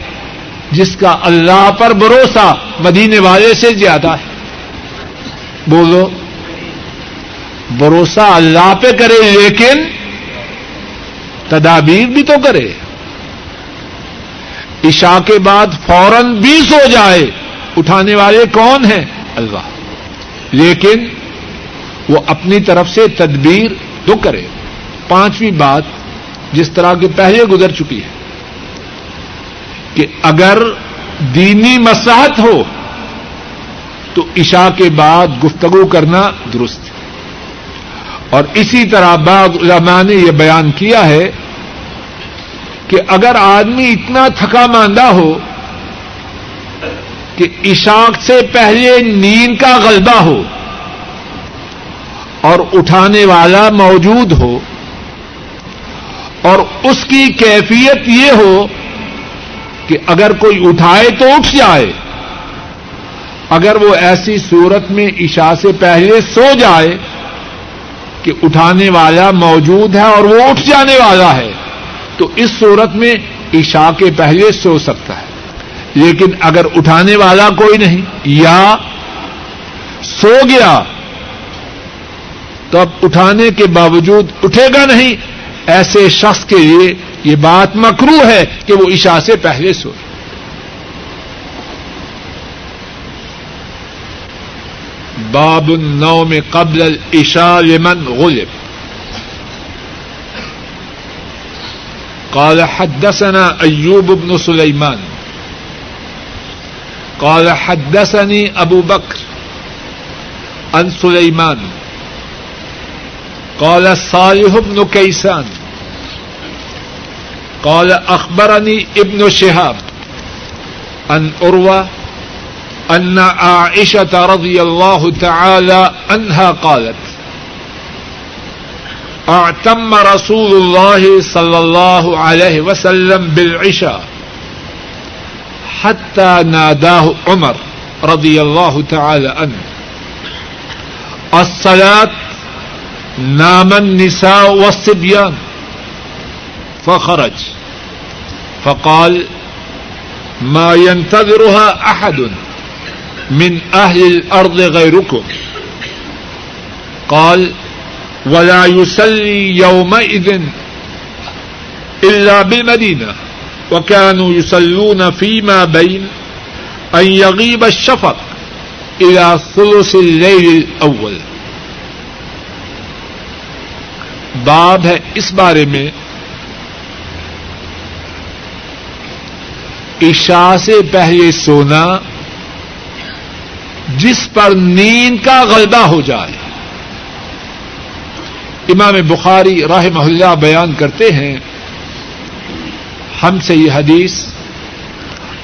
جس کا اللہ پر بھروسہ مدینے والے سے زیادہ ہے؟ بولو، بھروسہ اللہ پہ کرے لیکن تدابیر بھی تو کرے۔ عشاء کے بعد فوراً بھی سو جائے، اٹھانے والے کون ہیں؟ اللہ۔ لیکن وہ اپنی طرف سے تدبیر تو کرے۔ پانچویں بات جس طرح کی پہلے گزر چکی ہے کہ اگر دینی مساحت ہو تو عشاء کے بعد گفتگو کرنا درست ہے۔ اور اسی طرح بعض علماء نے یہ بیان کیا ہے کہ اگر آدمی اتنا تھکا ماندہ ہو کہ عشاق سے پہلے نیند کا غلبہ ہو اور اٹھانے والا موجود ہو اور اس کی کیفیت یہ ہو کہ اگر کوئی اٹھائے تو اٹھ جائے۔ اگر وہ ایسی صورت میں عشاء سے پہلے سو جائے کہ اٹھانے والا موجود ہے اور وہ اٹھ جانے والا ہے، تو اس صورت میں عشاء کے پہلے سو سکتا ہے۔ لیکن اگر اٹھانے والا کوئی نہیں، یا سو گیا تو اب اٹھانے کے باوجود اٹھے گا نہیں۔ ایسے شخص کے لیے یہ بات مکرو ہے کہ وہ عشاء سے پہلے سو۔ باب النوم میں قبل العشاء لمن غلب. قال حدثنا ايوب بن سليمان. قال حدثني ابو بكر عن سليمان. قال صالح بن كيسان. قال اخبرني ابن شهاب عن اروى ان عائشه رضي الله تعالى عنها قالت، اعتم رسول الله صلى الله عليه وسلم بالعشاء حتى ناداه عمر رضي الله تعالى عنه. الصلاة نام النساء والصبيان. فخرج، فقال ما ينتظرها أحد. من أهل الأرض غيركم. قال، ولا يصلي يومئذ إلا بالمدينة. وكانوا يصلون فيما بين أن يغيب الشفق إلى ثلث الليل الأول. باب ہے اس بارے میں عشاء سے پہلے سونا جس پر نیند کا غلبہ ہو جائے۔ امام بخاری راہ محلہ بیان کرتے ہیں، ہم سے یہ حدیث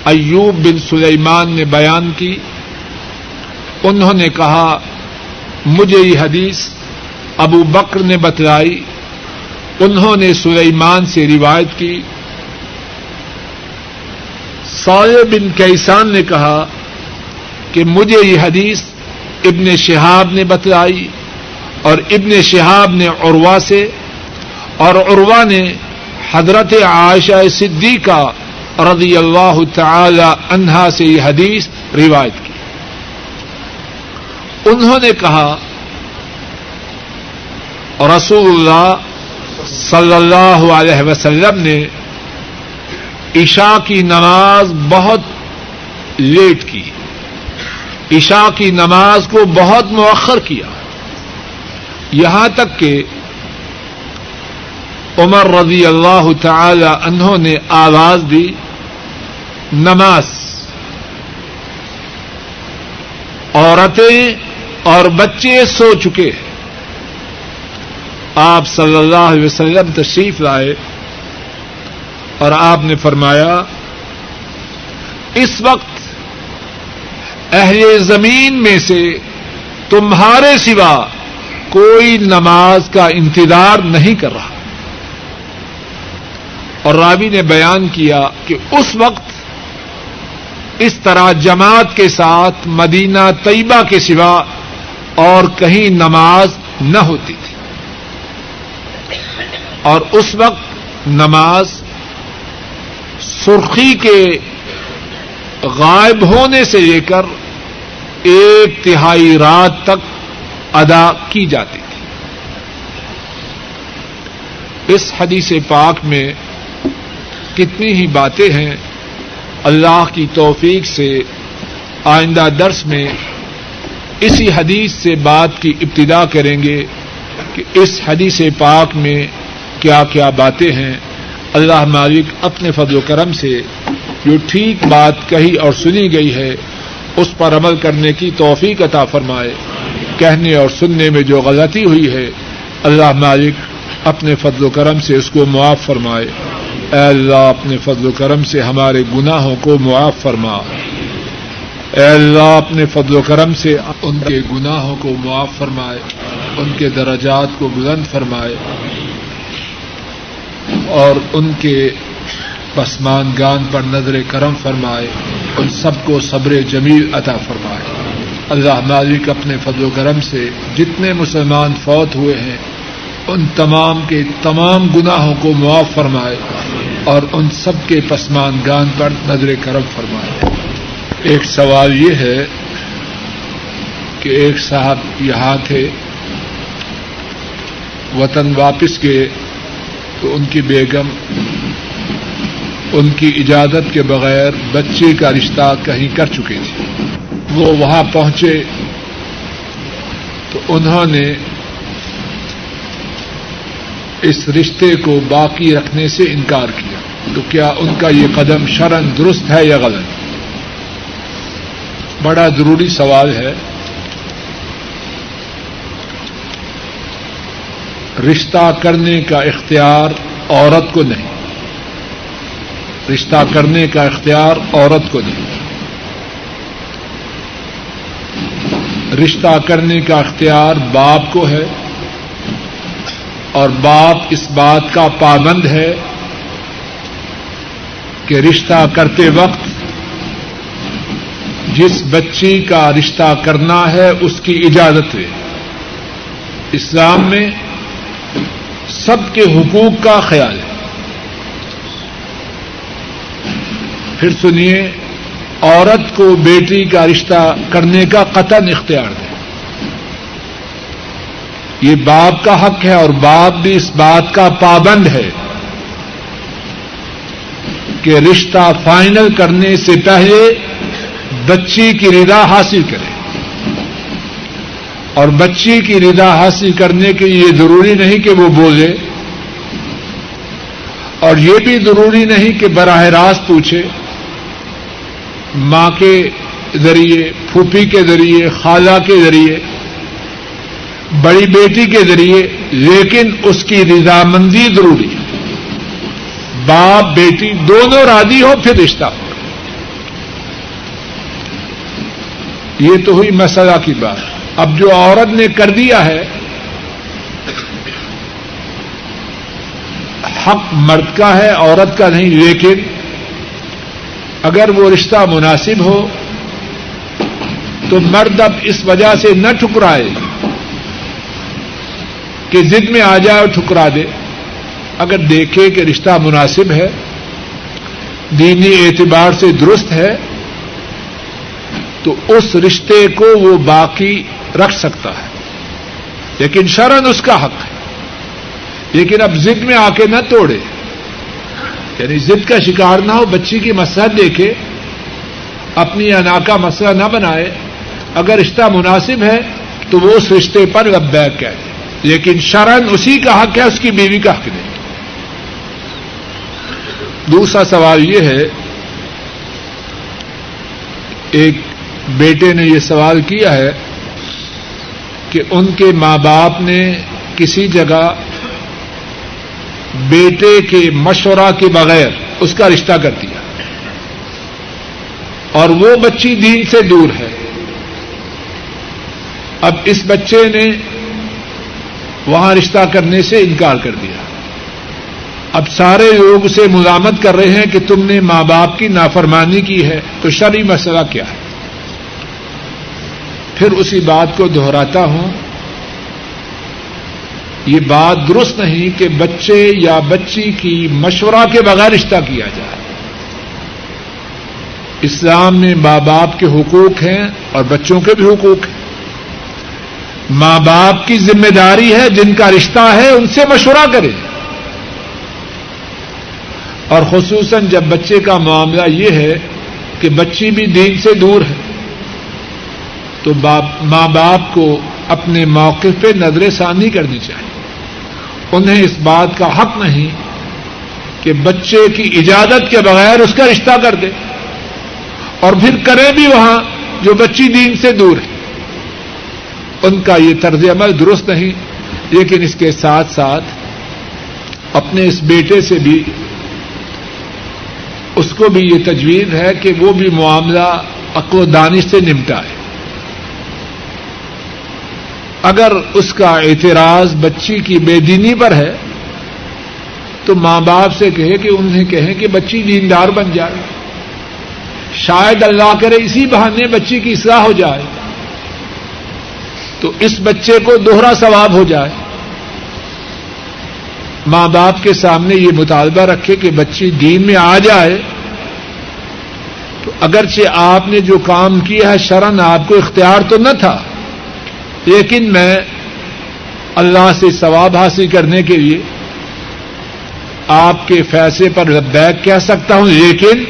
ایوب بن سلیمان نے بیان کی۔ انہوں نے کہا، مجھے یہ حدیث ابو بکر نے بتلائی، انہوں نے سلیمان سے روایت کی۔ سوئے بن کیسان نے کہا کہ مجھے یہ حدیث ابن شہاب نے بتلائی اور ابن شہاب نے عروا سے اور عروا نے حضرت عائشہ صدیقہ رضی اللہ تعالی عنہا سے یہ حدیث روایت کی۔ انہوں نے کہا، رسول اللہ صلی اللہ علیہ وسلم نے عشاء کی نماز بہت لیٹ کی۔ عشاء کی نماز کو بہت مؤخر کیا۔ یہاں تک کہ عمر رضی اللہ تعالی انہوں نے آواز دی، نماز۔ عورتیں اور بچے سو چکے ہیں۔ آپ صلی اللہ علیہ وسلم تشریف لائے اور آپ نے فرمایا، اس وقت اہل زمین میں سے تمہارے سوا کوئی نماز کا انتظار نہیں کر رہا۔ اور راوی نے بیان کیا کہ اس وقت اس طرح جماعت کے ساتھ مدینہ طیبہ کے سوا اور کہیں نماز نہ ہوتی تھی۔ اور اس وقت نماز سرخی کے غائب ہونے سے لے کر ایک تہائی رات تک ادا کی جاتی تھی۔ اس حدیث پاک میں کتنی ہی باتیں ہیں، اللہ کی توفیق سے آئندہ درس میں اسی حدیث سے بات کی ابتدا کریں گے کہ اس حدیث پاک میں کیا کیا باتیں ہیں۔ اللہ مالک اپنے فضل و کرم سے جو ٹھیک بات کہی اور سنی گئی ہے۔ اس پر عمل کرنے کی توفیق عطا فرمائے۔ کہنے اور سننے میں جو غلطی ہوئی ہے، اللہ مالک اپنے فضل و کرم سے اس کو معاف فرمائے۔ اے اللہ، اپنے فضل و کرم سے ہمارے گناہوں کو معاف فرما۔ اے اللہ، اپنے فضل و کرم سے ان کے گناہوں کو معاف فرمائے۔ ان کے درجات کو بلند فرمائے۔ اور ان کے پسمان گان پر نظر کرم فرمائے۔ ان سب کو صبر جمیل عطا فرمائے۔ اللہ مالک اپنے فضل و کرم سے جتنے مسلمان فوت ہوئے ہیں، ان تمام کے تمام گناہوں کو معاف فرمائے اور ان سب کے پسمان گان پر نظر کرم فرمائے۔ ایک سوال یہ ہے کہ ایک صاحب یہاں تھے، وطن واپس گئے تو ان کی بیگم ان کی اجازت کے بغیر بچے کا رشتہ کہیں کر چکی تھی وہ وہاں پہنچے تو انہوں نے اس رشتے کو باقی رکھنے سے انکار کیا۔ تو کیا ان کا یہ قدم شرن درست ہے یا غلط؟ بڑا ضروری سوال ہے۔ رشتہ کرنے کا اختیار عورت کو نہیں۔ رشتہ کرنے کا اختیار عورت کو نہیں۔ رشتہ کرنے کا اختیار باپ کو ہے اور باپ اس بات کا پابند ہے کہ رشتہ کرتے وقت جس بچی کا رشتہ کرنا ہے اس کی اجازت ہے۔ اسلام میں سب کے حقوق کا خیال ہے۔ پھر سنیے، عورت کو بیٹی کا رشتہ کرنے کا قطن اختیار دے۔ یہ باپ کا حق ہے اور باپ بھی اس بات کا پابند ہے کہ رشتہ فائنل کرنے سے پہلے بچی کی ردا حاصل کرے۔ اور بچی کی ردا حاصل کرنے کے یہ ضروری نہیں کہ وہ بولے، اور یہ بھی ضروری نہیں کہ براہ راست پوچھے۔ ماں کے ذریعے، پھوپھی کے ذریعے، خالہ کے ذریعے، بڑی بیٹی کے ذریعے، لیکن اس کی رضامندی ضروری ہے۔ باپ، بیٹی دونوں راضی ہو پھر رشتہ۔ ہو یہ تو ہوئی مسئلہ کی بات۔ اب جو عورت نے کر دیا ہے، حق مرد کا ہے، عورت کا نہیں، لیکن اگر وہ رشتہ مناسب ہو تو مرد اب اس وجہ سے نہ ٹھکرائے کہ ضد میں آ جائے اور ٹھکرا دے۔ اگر دیکھے کہ رشتہ مناسب ہے، دینی اعتبار سے درست ہے، تو اس رشتے کو وہ باقی رکھ سکتا ہے۔ لیکن شرن اس کا حق ہے۔ لیکن اب ضد میں آ کے نہ توڑے۔ یعنی ضد کا شکار نہ ہو، بچی کی مسلحت دیکھے، اپنی انا کا مسئلہ نہ بنائے، اگر رشتہ مناسب ہے تو وہ اس رشتے پر لبیک کہہ دے لیکن شرن اسی کا حق ہے، اس کی بیوی کا حق نہیں۔ دوسرا سوال یہ ہے، ایک بیٹے نے یہ سوال کیا ہے کہ ان کے ماں باپ نے کسی جگہ بیٹے کے مشورہ کے بغیر اس کا رشتہ کر دیا۔ اور وہ بچی دین سے دور ہے۔ اب اس بچے نے وہاں رشتہ کرنے سے انکار کر دیا۔ اب سارے لوگ اسے مزامت کر رہے ہیں کہ تم نے ماں باپ کی نافرمانی کی ہے، تو شرعی مسئلہ کیا ہے؟ پھر اسی بات کو دہراتا ہوں۔ یہ بات درست نہیں کہ بچے یا بچی کی مشورہ کے بغیر رشتہ کیا جائے۔ اسلام میں ماں باپ کے حقوق ہیں اور بچوں کے بھی حقوق ہیں۔ ماں باپ کی ذمہ داری ہے جن کا رشتہ ہے ان سے مشورہ کرے اور خصوصاً جب بچے کا معاملہ یہ ہے کہ بچی بھی دین سے دور ہے، تو ماں باپ کو اپنے موقع پہ نظر ثانی کرنی چاہیے۔ انہیں اس بات کا حق نہیں کہ بچے کی اجازت کے بغیر اس کا رشتہ کر دے اور پھر کرے بھی وہاں جو بچی دین سے دور ہے۔ ان کا یہ طرز عمل درست نہیں، لیکن اس کے ساتھ ساتھ اپنے اس بیٹے سے بھی اس کو بھی یہ تجویز ہے کہ وہ بھی معاملہ عقل و دانش سے نمٹا ہے۔ اگر اس کا اعتراض بچی کی بے دینی پر ہے، تو ماں باپ سے کہے کہ انہیں کہیں کہ بچی دیندار بن جائے۔ شاید اللہ کرے اسی بہانے بچی کی اصلاح ہو جائے۔ تو اس بچے کو دوہرا ثواب ہو جائے۔ ماں باپ کے سامنے یہ مطالبہ رکھے کہ بچی دین میں آ جائے۔ تو اگرچہ آپ نے جو کام کیا ہے شرن آپ کو اختیار تو نہ تھا۔ لیکن میں اللہ سے ثواب حاصل کرنے کے لیے آپ کے فیصلے پر بیک کہہ سکتا ہوں، لیکن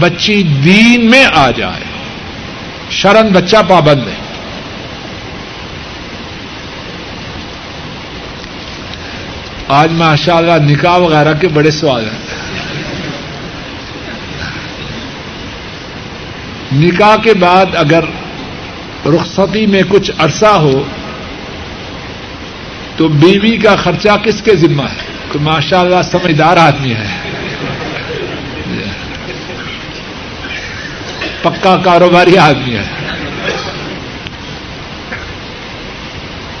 بچی دین میں آ جائے۔ شرن بچہ پابند ہے۔ آج ماشاء اللہ نکاح وغیرہ کے بڑے سوال ہیں۔ نکاح کے بعد اگر رخصتی میں کچھ عرصہ ہو تو بیوی کا خرچہ کس کے ذمہ ہے؟ تو ماشاء اللہ سمجھدار آدمی ہے۔ پکا کاروباری آدمی ہے۔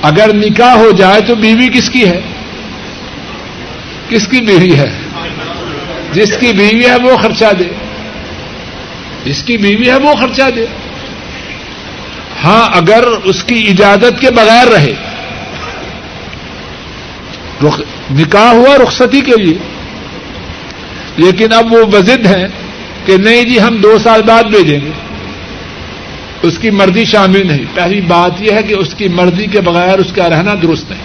اگر نکاح ہو جائے تو بیوی کس کی ہے؟ کس کی بیوی ہے؟ جس کی بیوی ہے وہ خرچہ دے۔ جس کی بیوی ہے وہ خرچہ دے۔ ہاں اگر اس کی اجازت کے بغیر رہے۔ نکاح ہوا رخصتی کے لیے۔ لیکن اب وہ وزد ہیں کہ نہیں جی ہم دو سال بعد بھیجیں گے۔ اس کی مرضی شامل نہیں۔ پہلی بات یہ ہے کہ اس کی مرضی کے بغیر اس کا رہنا درست نہیں۔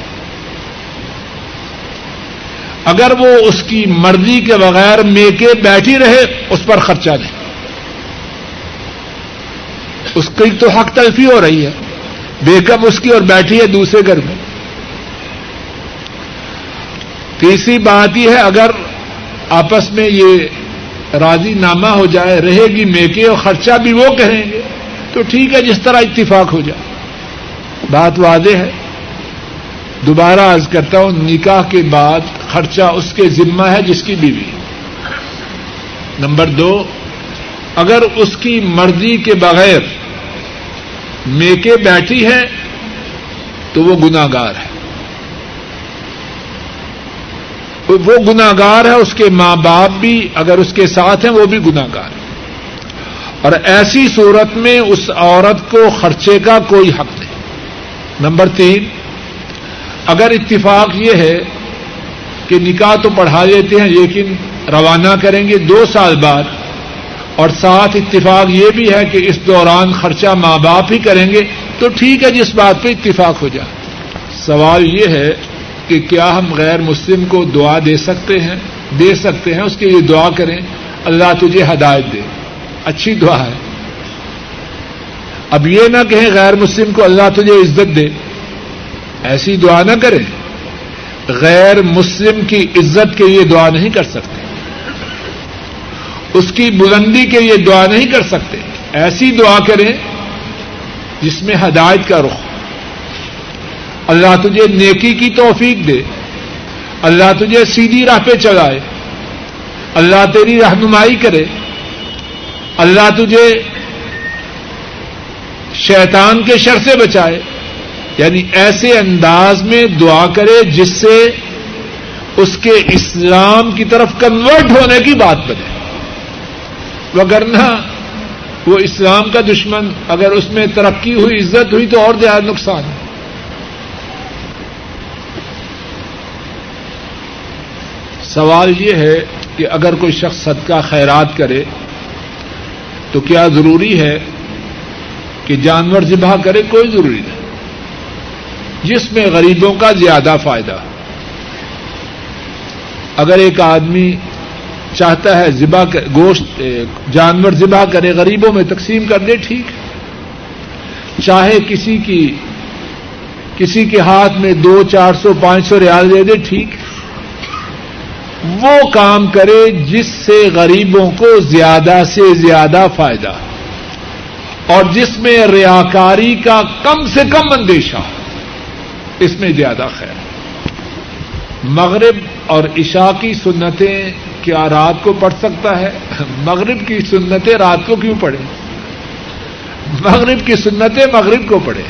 اگر وہ اس کی مرضی کے بغیر میکے بیٹھی رہے، اس پر خرچہ نہیں۔ اس کی تو حق تلفی ہو رہی ہے۔ بیکم اس کی اور بیٹھی ہے دوسرے گھر میں۔ تیسری بات یہ ہے، اگر آپس میں یہ راضی نامہ ہو جائے، رہے گی میکے اور خرچہ بھی وہ کہیں گے، تو ٹھیک ہے، جس طرح اتفاق ہو جائے۔ بات واضح ہے۔ دوبارہ عرض کرتا ہوں، نکاح کے بعد خرچہ اس کے ذمہ ہے جس کی بیوی۔ نمبر دو، اگر اس کی مرضی کے بغیر میکے بیٹھی ہے تو وہ گناگار ہے۔ وہ گناگار ہے، اس کے ماں باپ بھی، اگر اس کے ساتھ ہیں، وہ بھی گناگار ہے اور ایسی صورت میں اس عورت کو خرچے کا کوئی حق نہیں۔ نمبر تین، اگر اتفاق یہ ہے کہ نکاح تو پڑھا دیتے ہیں، لیکن روانہ کریں گے دو سال بعد اور ساتھ اتفاق یہ بھی ہے کہ اس دوران خرچہ ماں باپ ہی کریں گے تو ٹھیک ہے جس بات پہ اتفاق ہو جائے۔ سوال یہ ہے کہ کیا ہم غیر مسلم کو دعا دے سکتے ہیں؟ دے سکتے ہیں، اس کے لیے دعا کریں۔ اللہ تجھے ہدایت دے۔ اچھی دعا ہے۔ اب یہ نہ کہیں غیر مسلم کو اللہ تجھے عزت دے۔ ایسی دعا نہ کریں۔ غیر مسلم کی عزت کے لیے دعا نہیں کر سکتے۔ اس کی بلندی کے لیے دعا نہیں کر سکتے۔ ایسی دعا کریں جس میں ہدایت کا رخ۔ اللہ تجھے نیکی کی توفیق دے۔ اللہ تجھے سیدھی راہ پہ چلائے۔ اللہ تیری رہنمائی کرے۔ اللہ تجھے شیطان کے شر سے بچائے۔ یعنی ایسے انداز میں دعا کرے جس سے اس کے اسلام کی طرف کنورٹ ہونے کی بات بنے۔ وگرنہ وہ اسلام کا دشمن، اگر اس میں ترقی ہوئی، عزت ہوئی تو اور زیادہ نقصان ہے۔ سوال یہ ہے کہ اگر کوئی شخص صدقہ خیرات کرے تو کیا ضروری ہے کہ جانور ذبح کرے؟ کوئی ضروری نہیں۔ جس میں غریبوں کا زیادہ فائدہ۔ اگر ایک آدمی چاہتا ہے ذبح گوشت جانور ذبح کرے، غریبوں میں تقسیم کر دے، ٹھیک چاہے کسی کی، کسی کے ہاتھ میں دو، چار سو، پانچ سو ریال دے دے، ٹھیک وہ کام کرے جس سے غریبوں کو زیادہ سے زیادہ فائدہ اور جس میں ریاکاری کا کم سے کم اندیشہ اس میں زیادہ خیر۔ مغرب اور عشاء کی سنتیں کیا رات کو پڑھ سکتا ہے؟ مغرب کی سنتیں رات کو کیوں پڑھے مغرب کی سنتیں مغرب کو پڑھے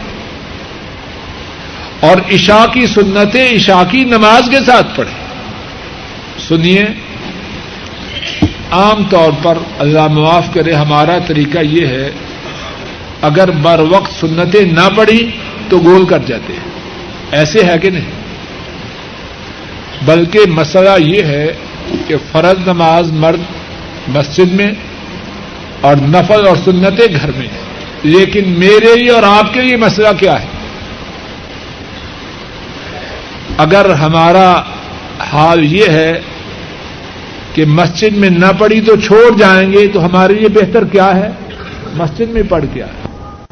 اور عشاء کی سنتیں عشاء کی نماز کے ساتھ پڑھے سنیے، عام طور پر اللہ معاف کرے، ہمارا طریقہ یہ ہے، اگر بر وقت سنتیں نہ پڑھی تو گول کر جاتے ہیں۔ ایسے ہے کہ نہیں؟ بلکہ مسئلہ یہ ہے کہ فرض نماز مرد مسجد میں اور نفل اور سنتیں گھر میں لیکن میرے لیے اور آپ کے لیے مسئلہ کیا ہے؟ اگر ہمارا حال یہ ہے کہ مسجد میں نہ پڑی تو چھوڑ جائیں گے تو ہمارے لیے بہتر کیا ہے؟ مسجد میں پڑھ کیا ہے۔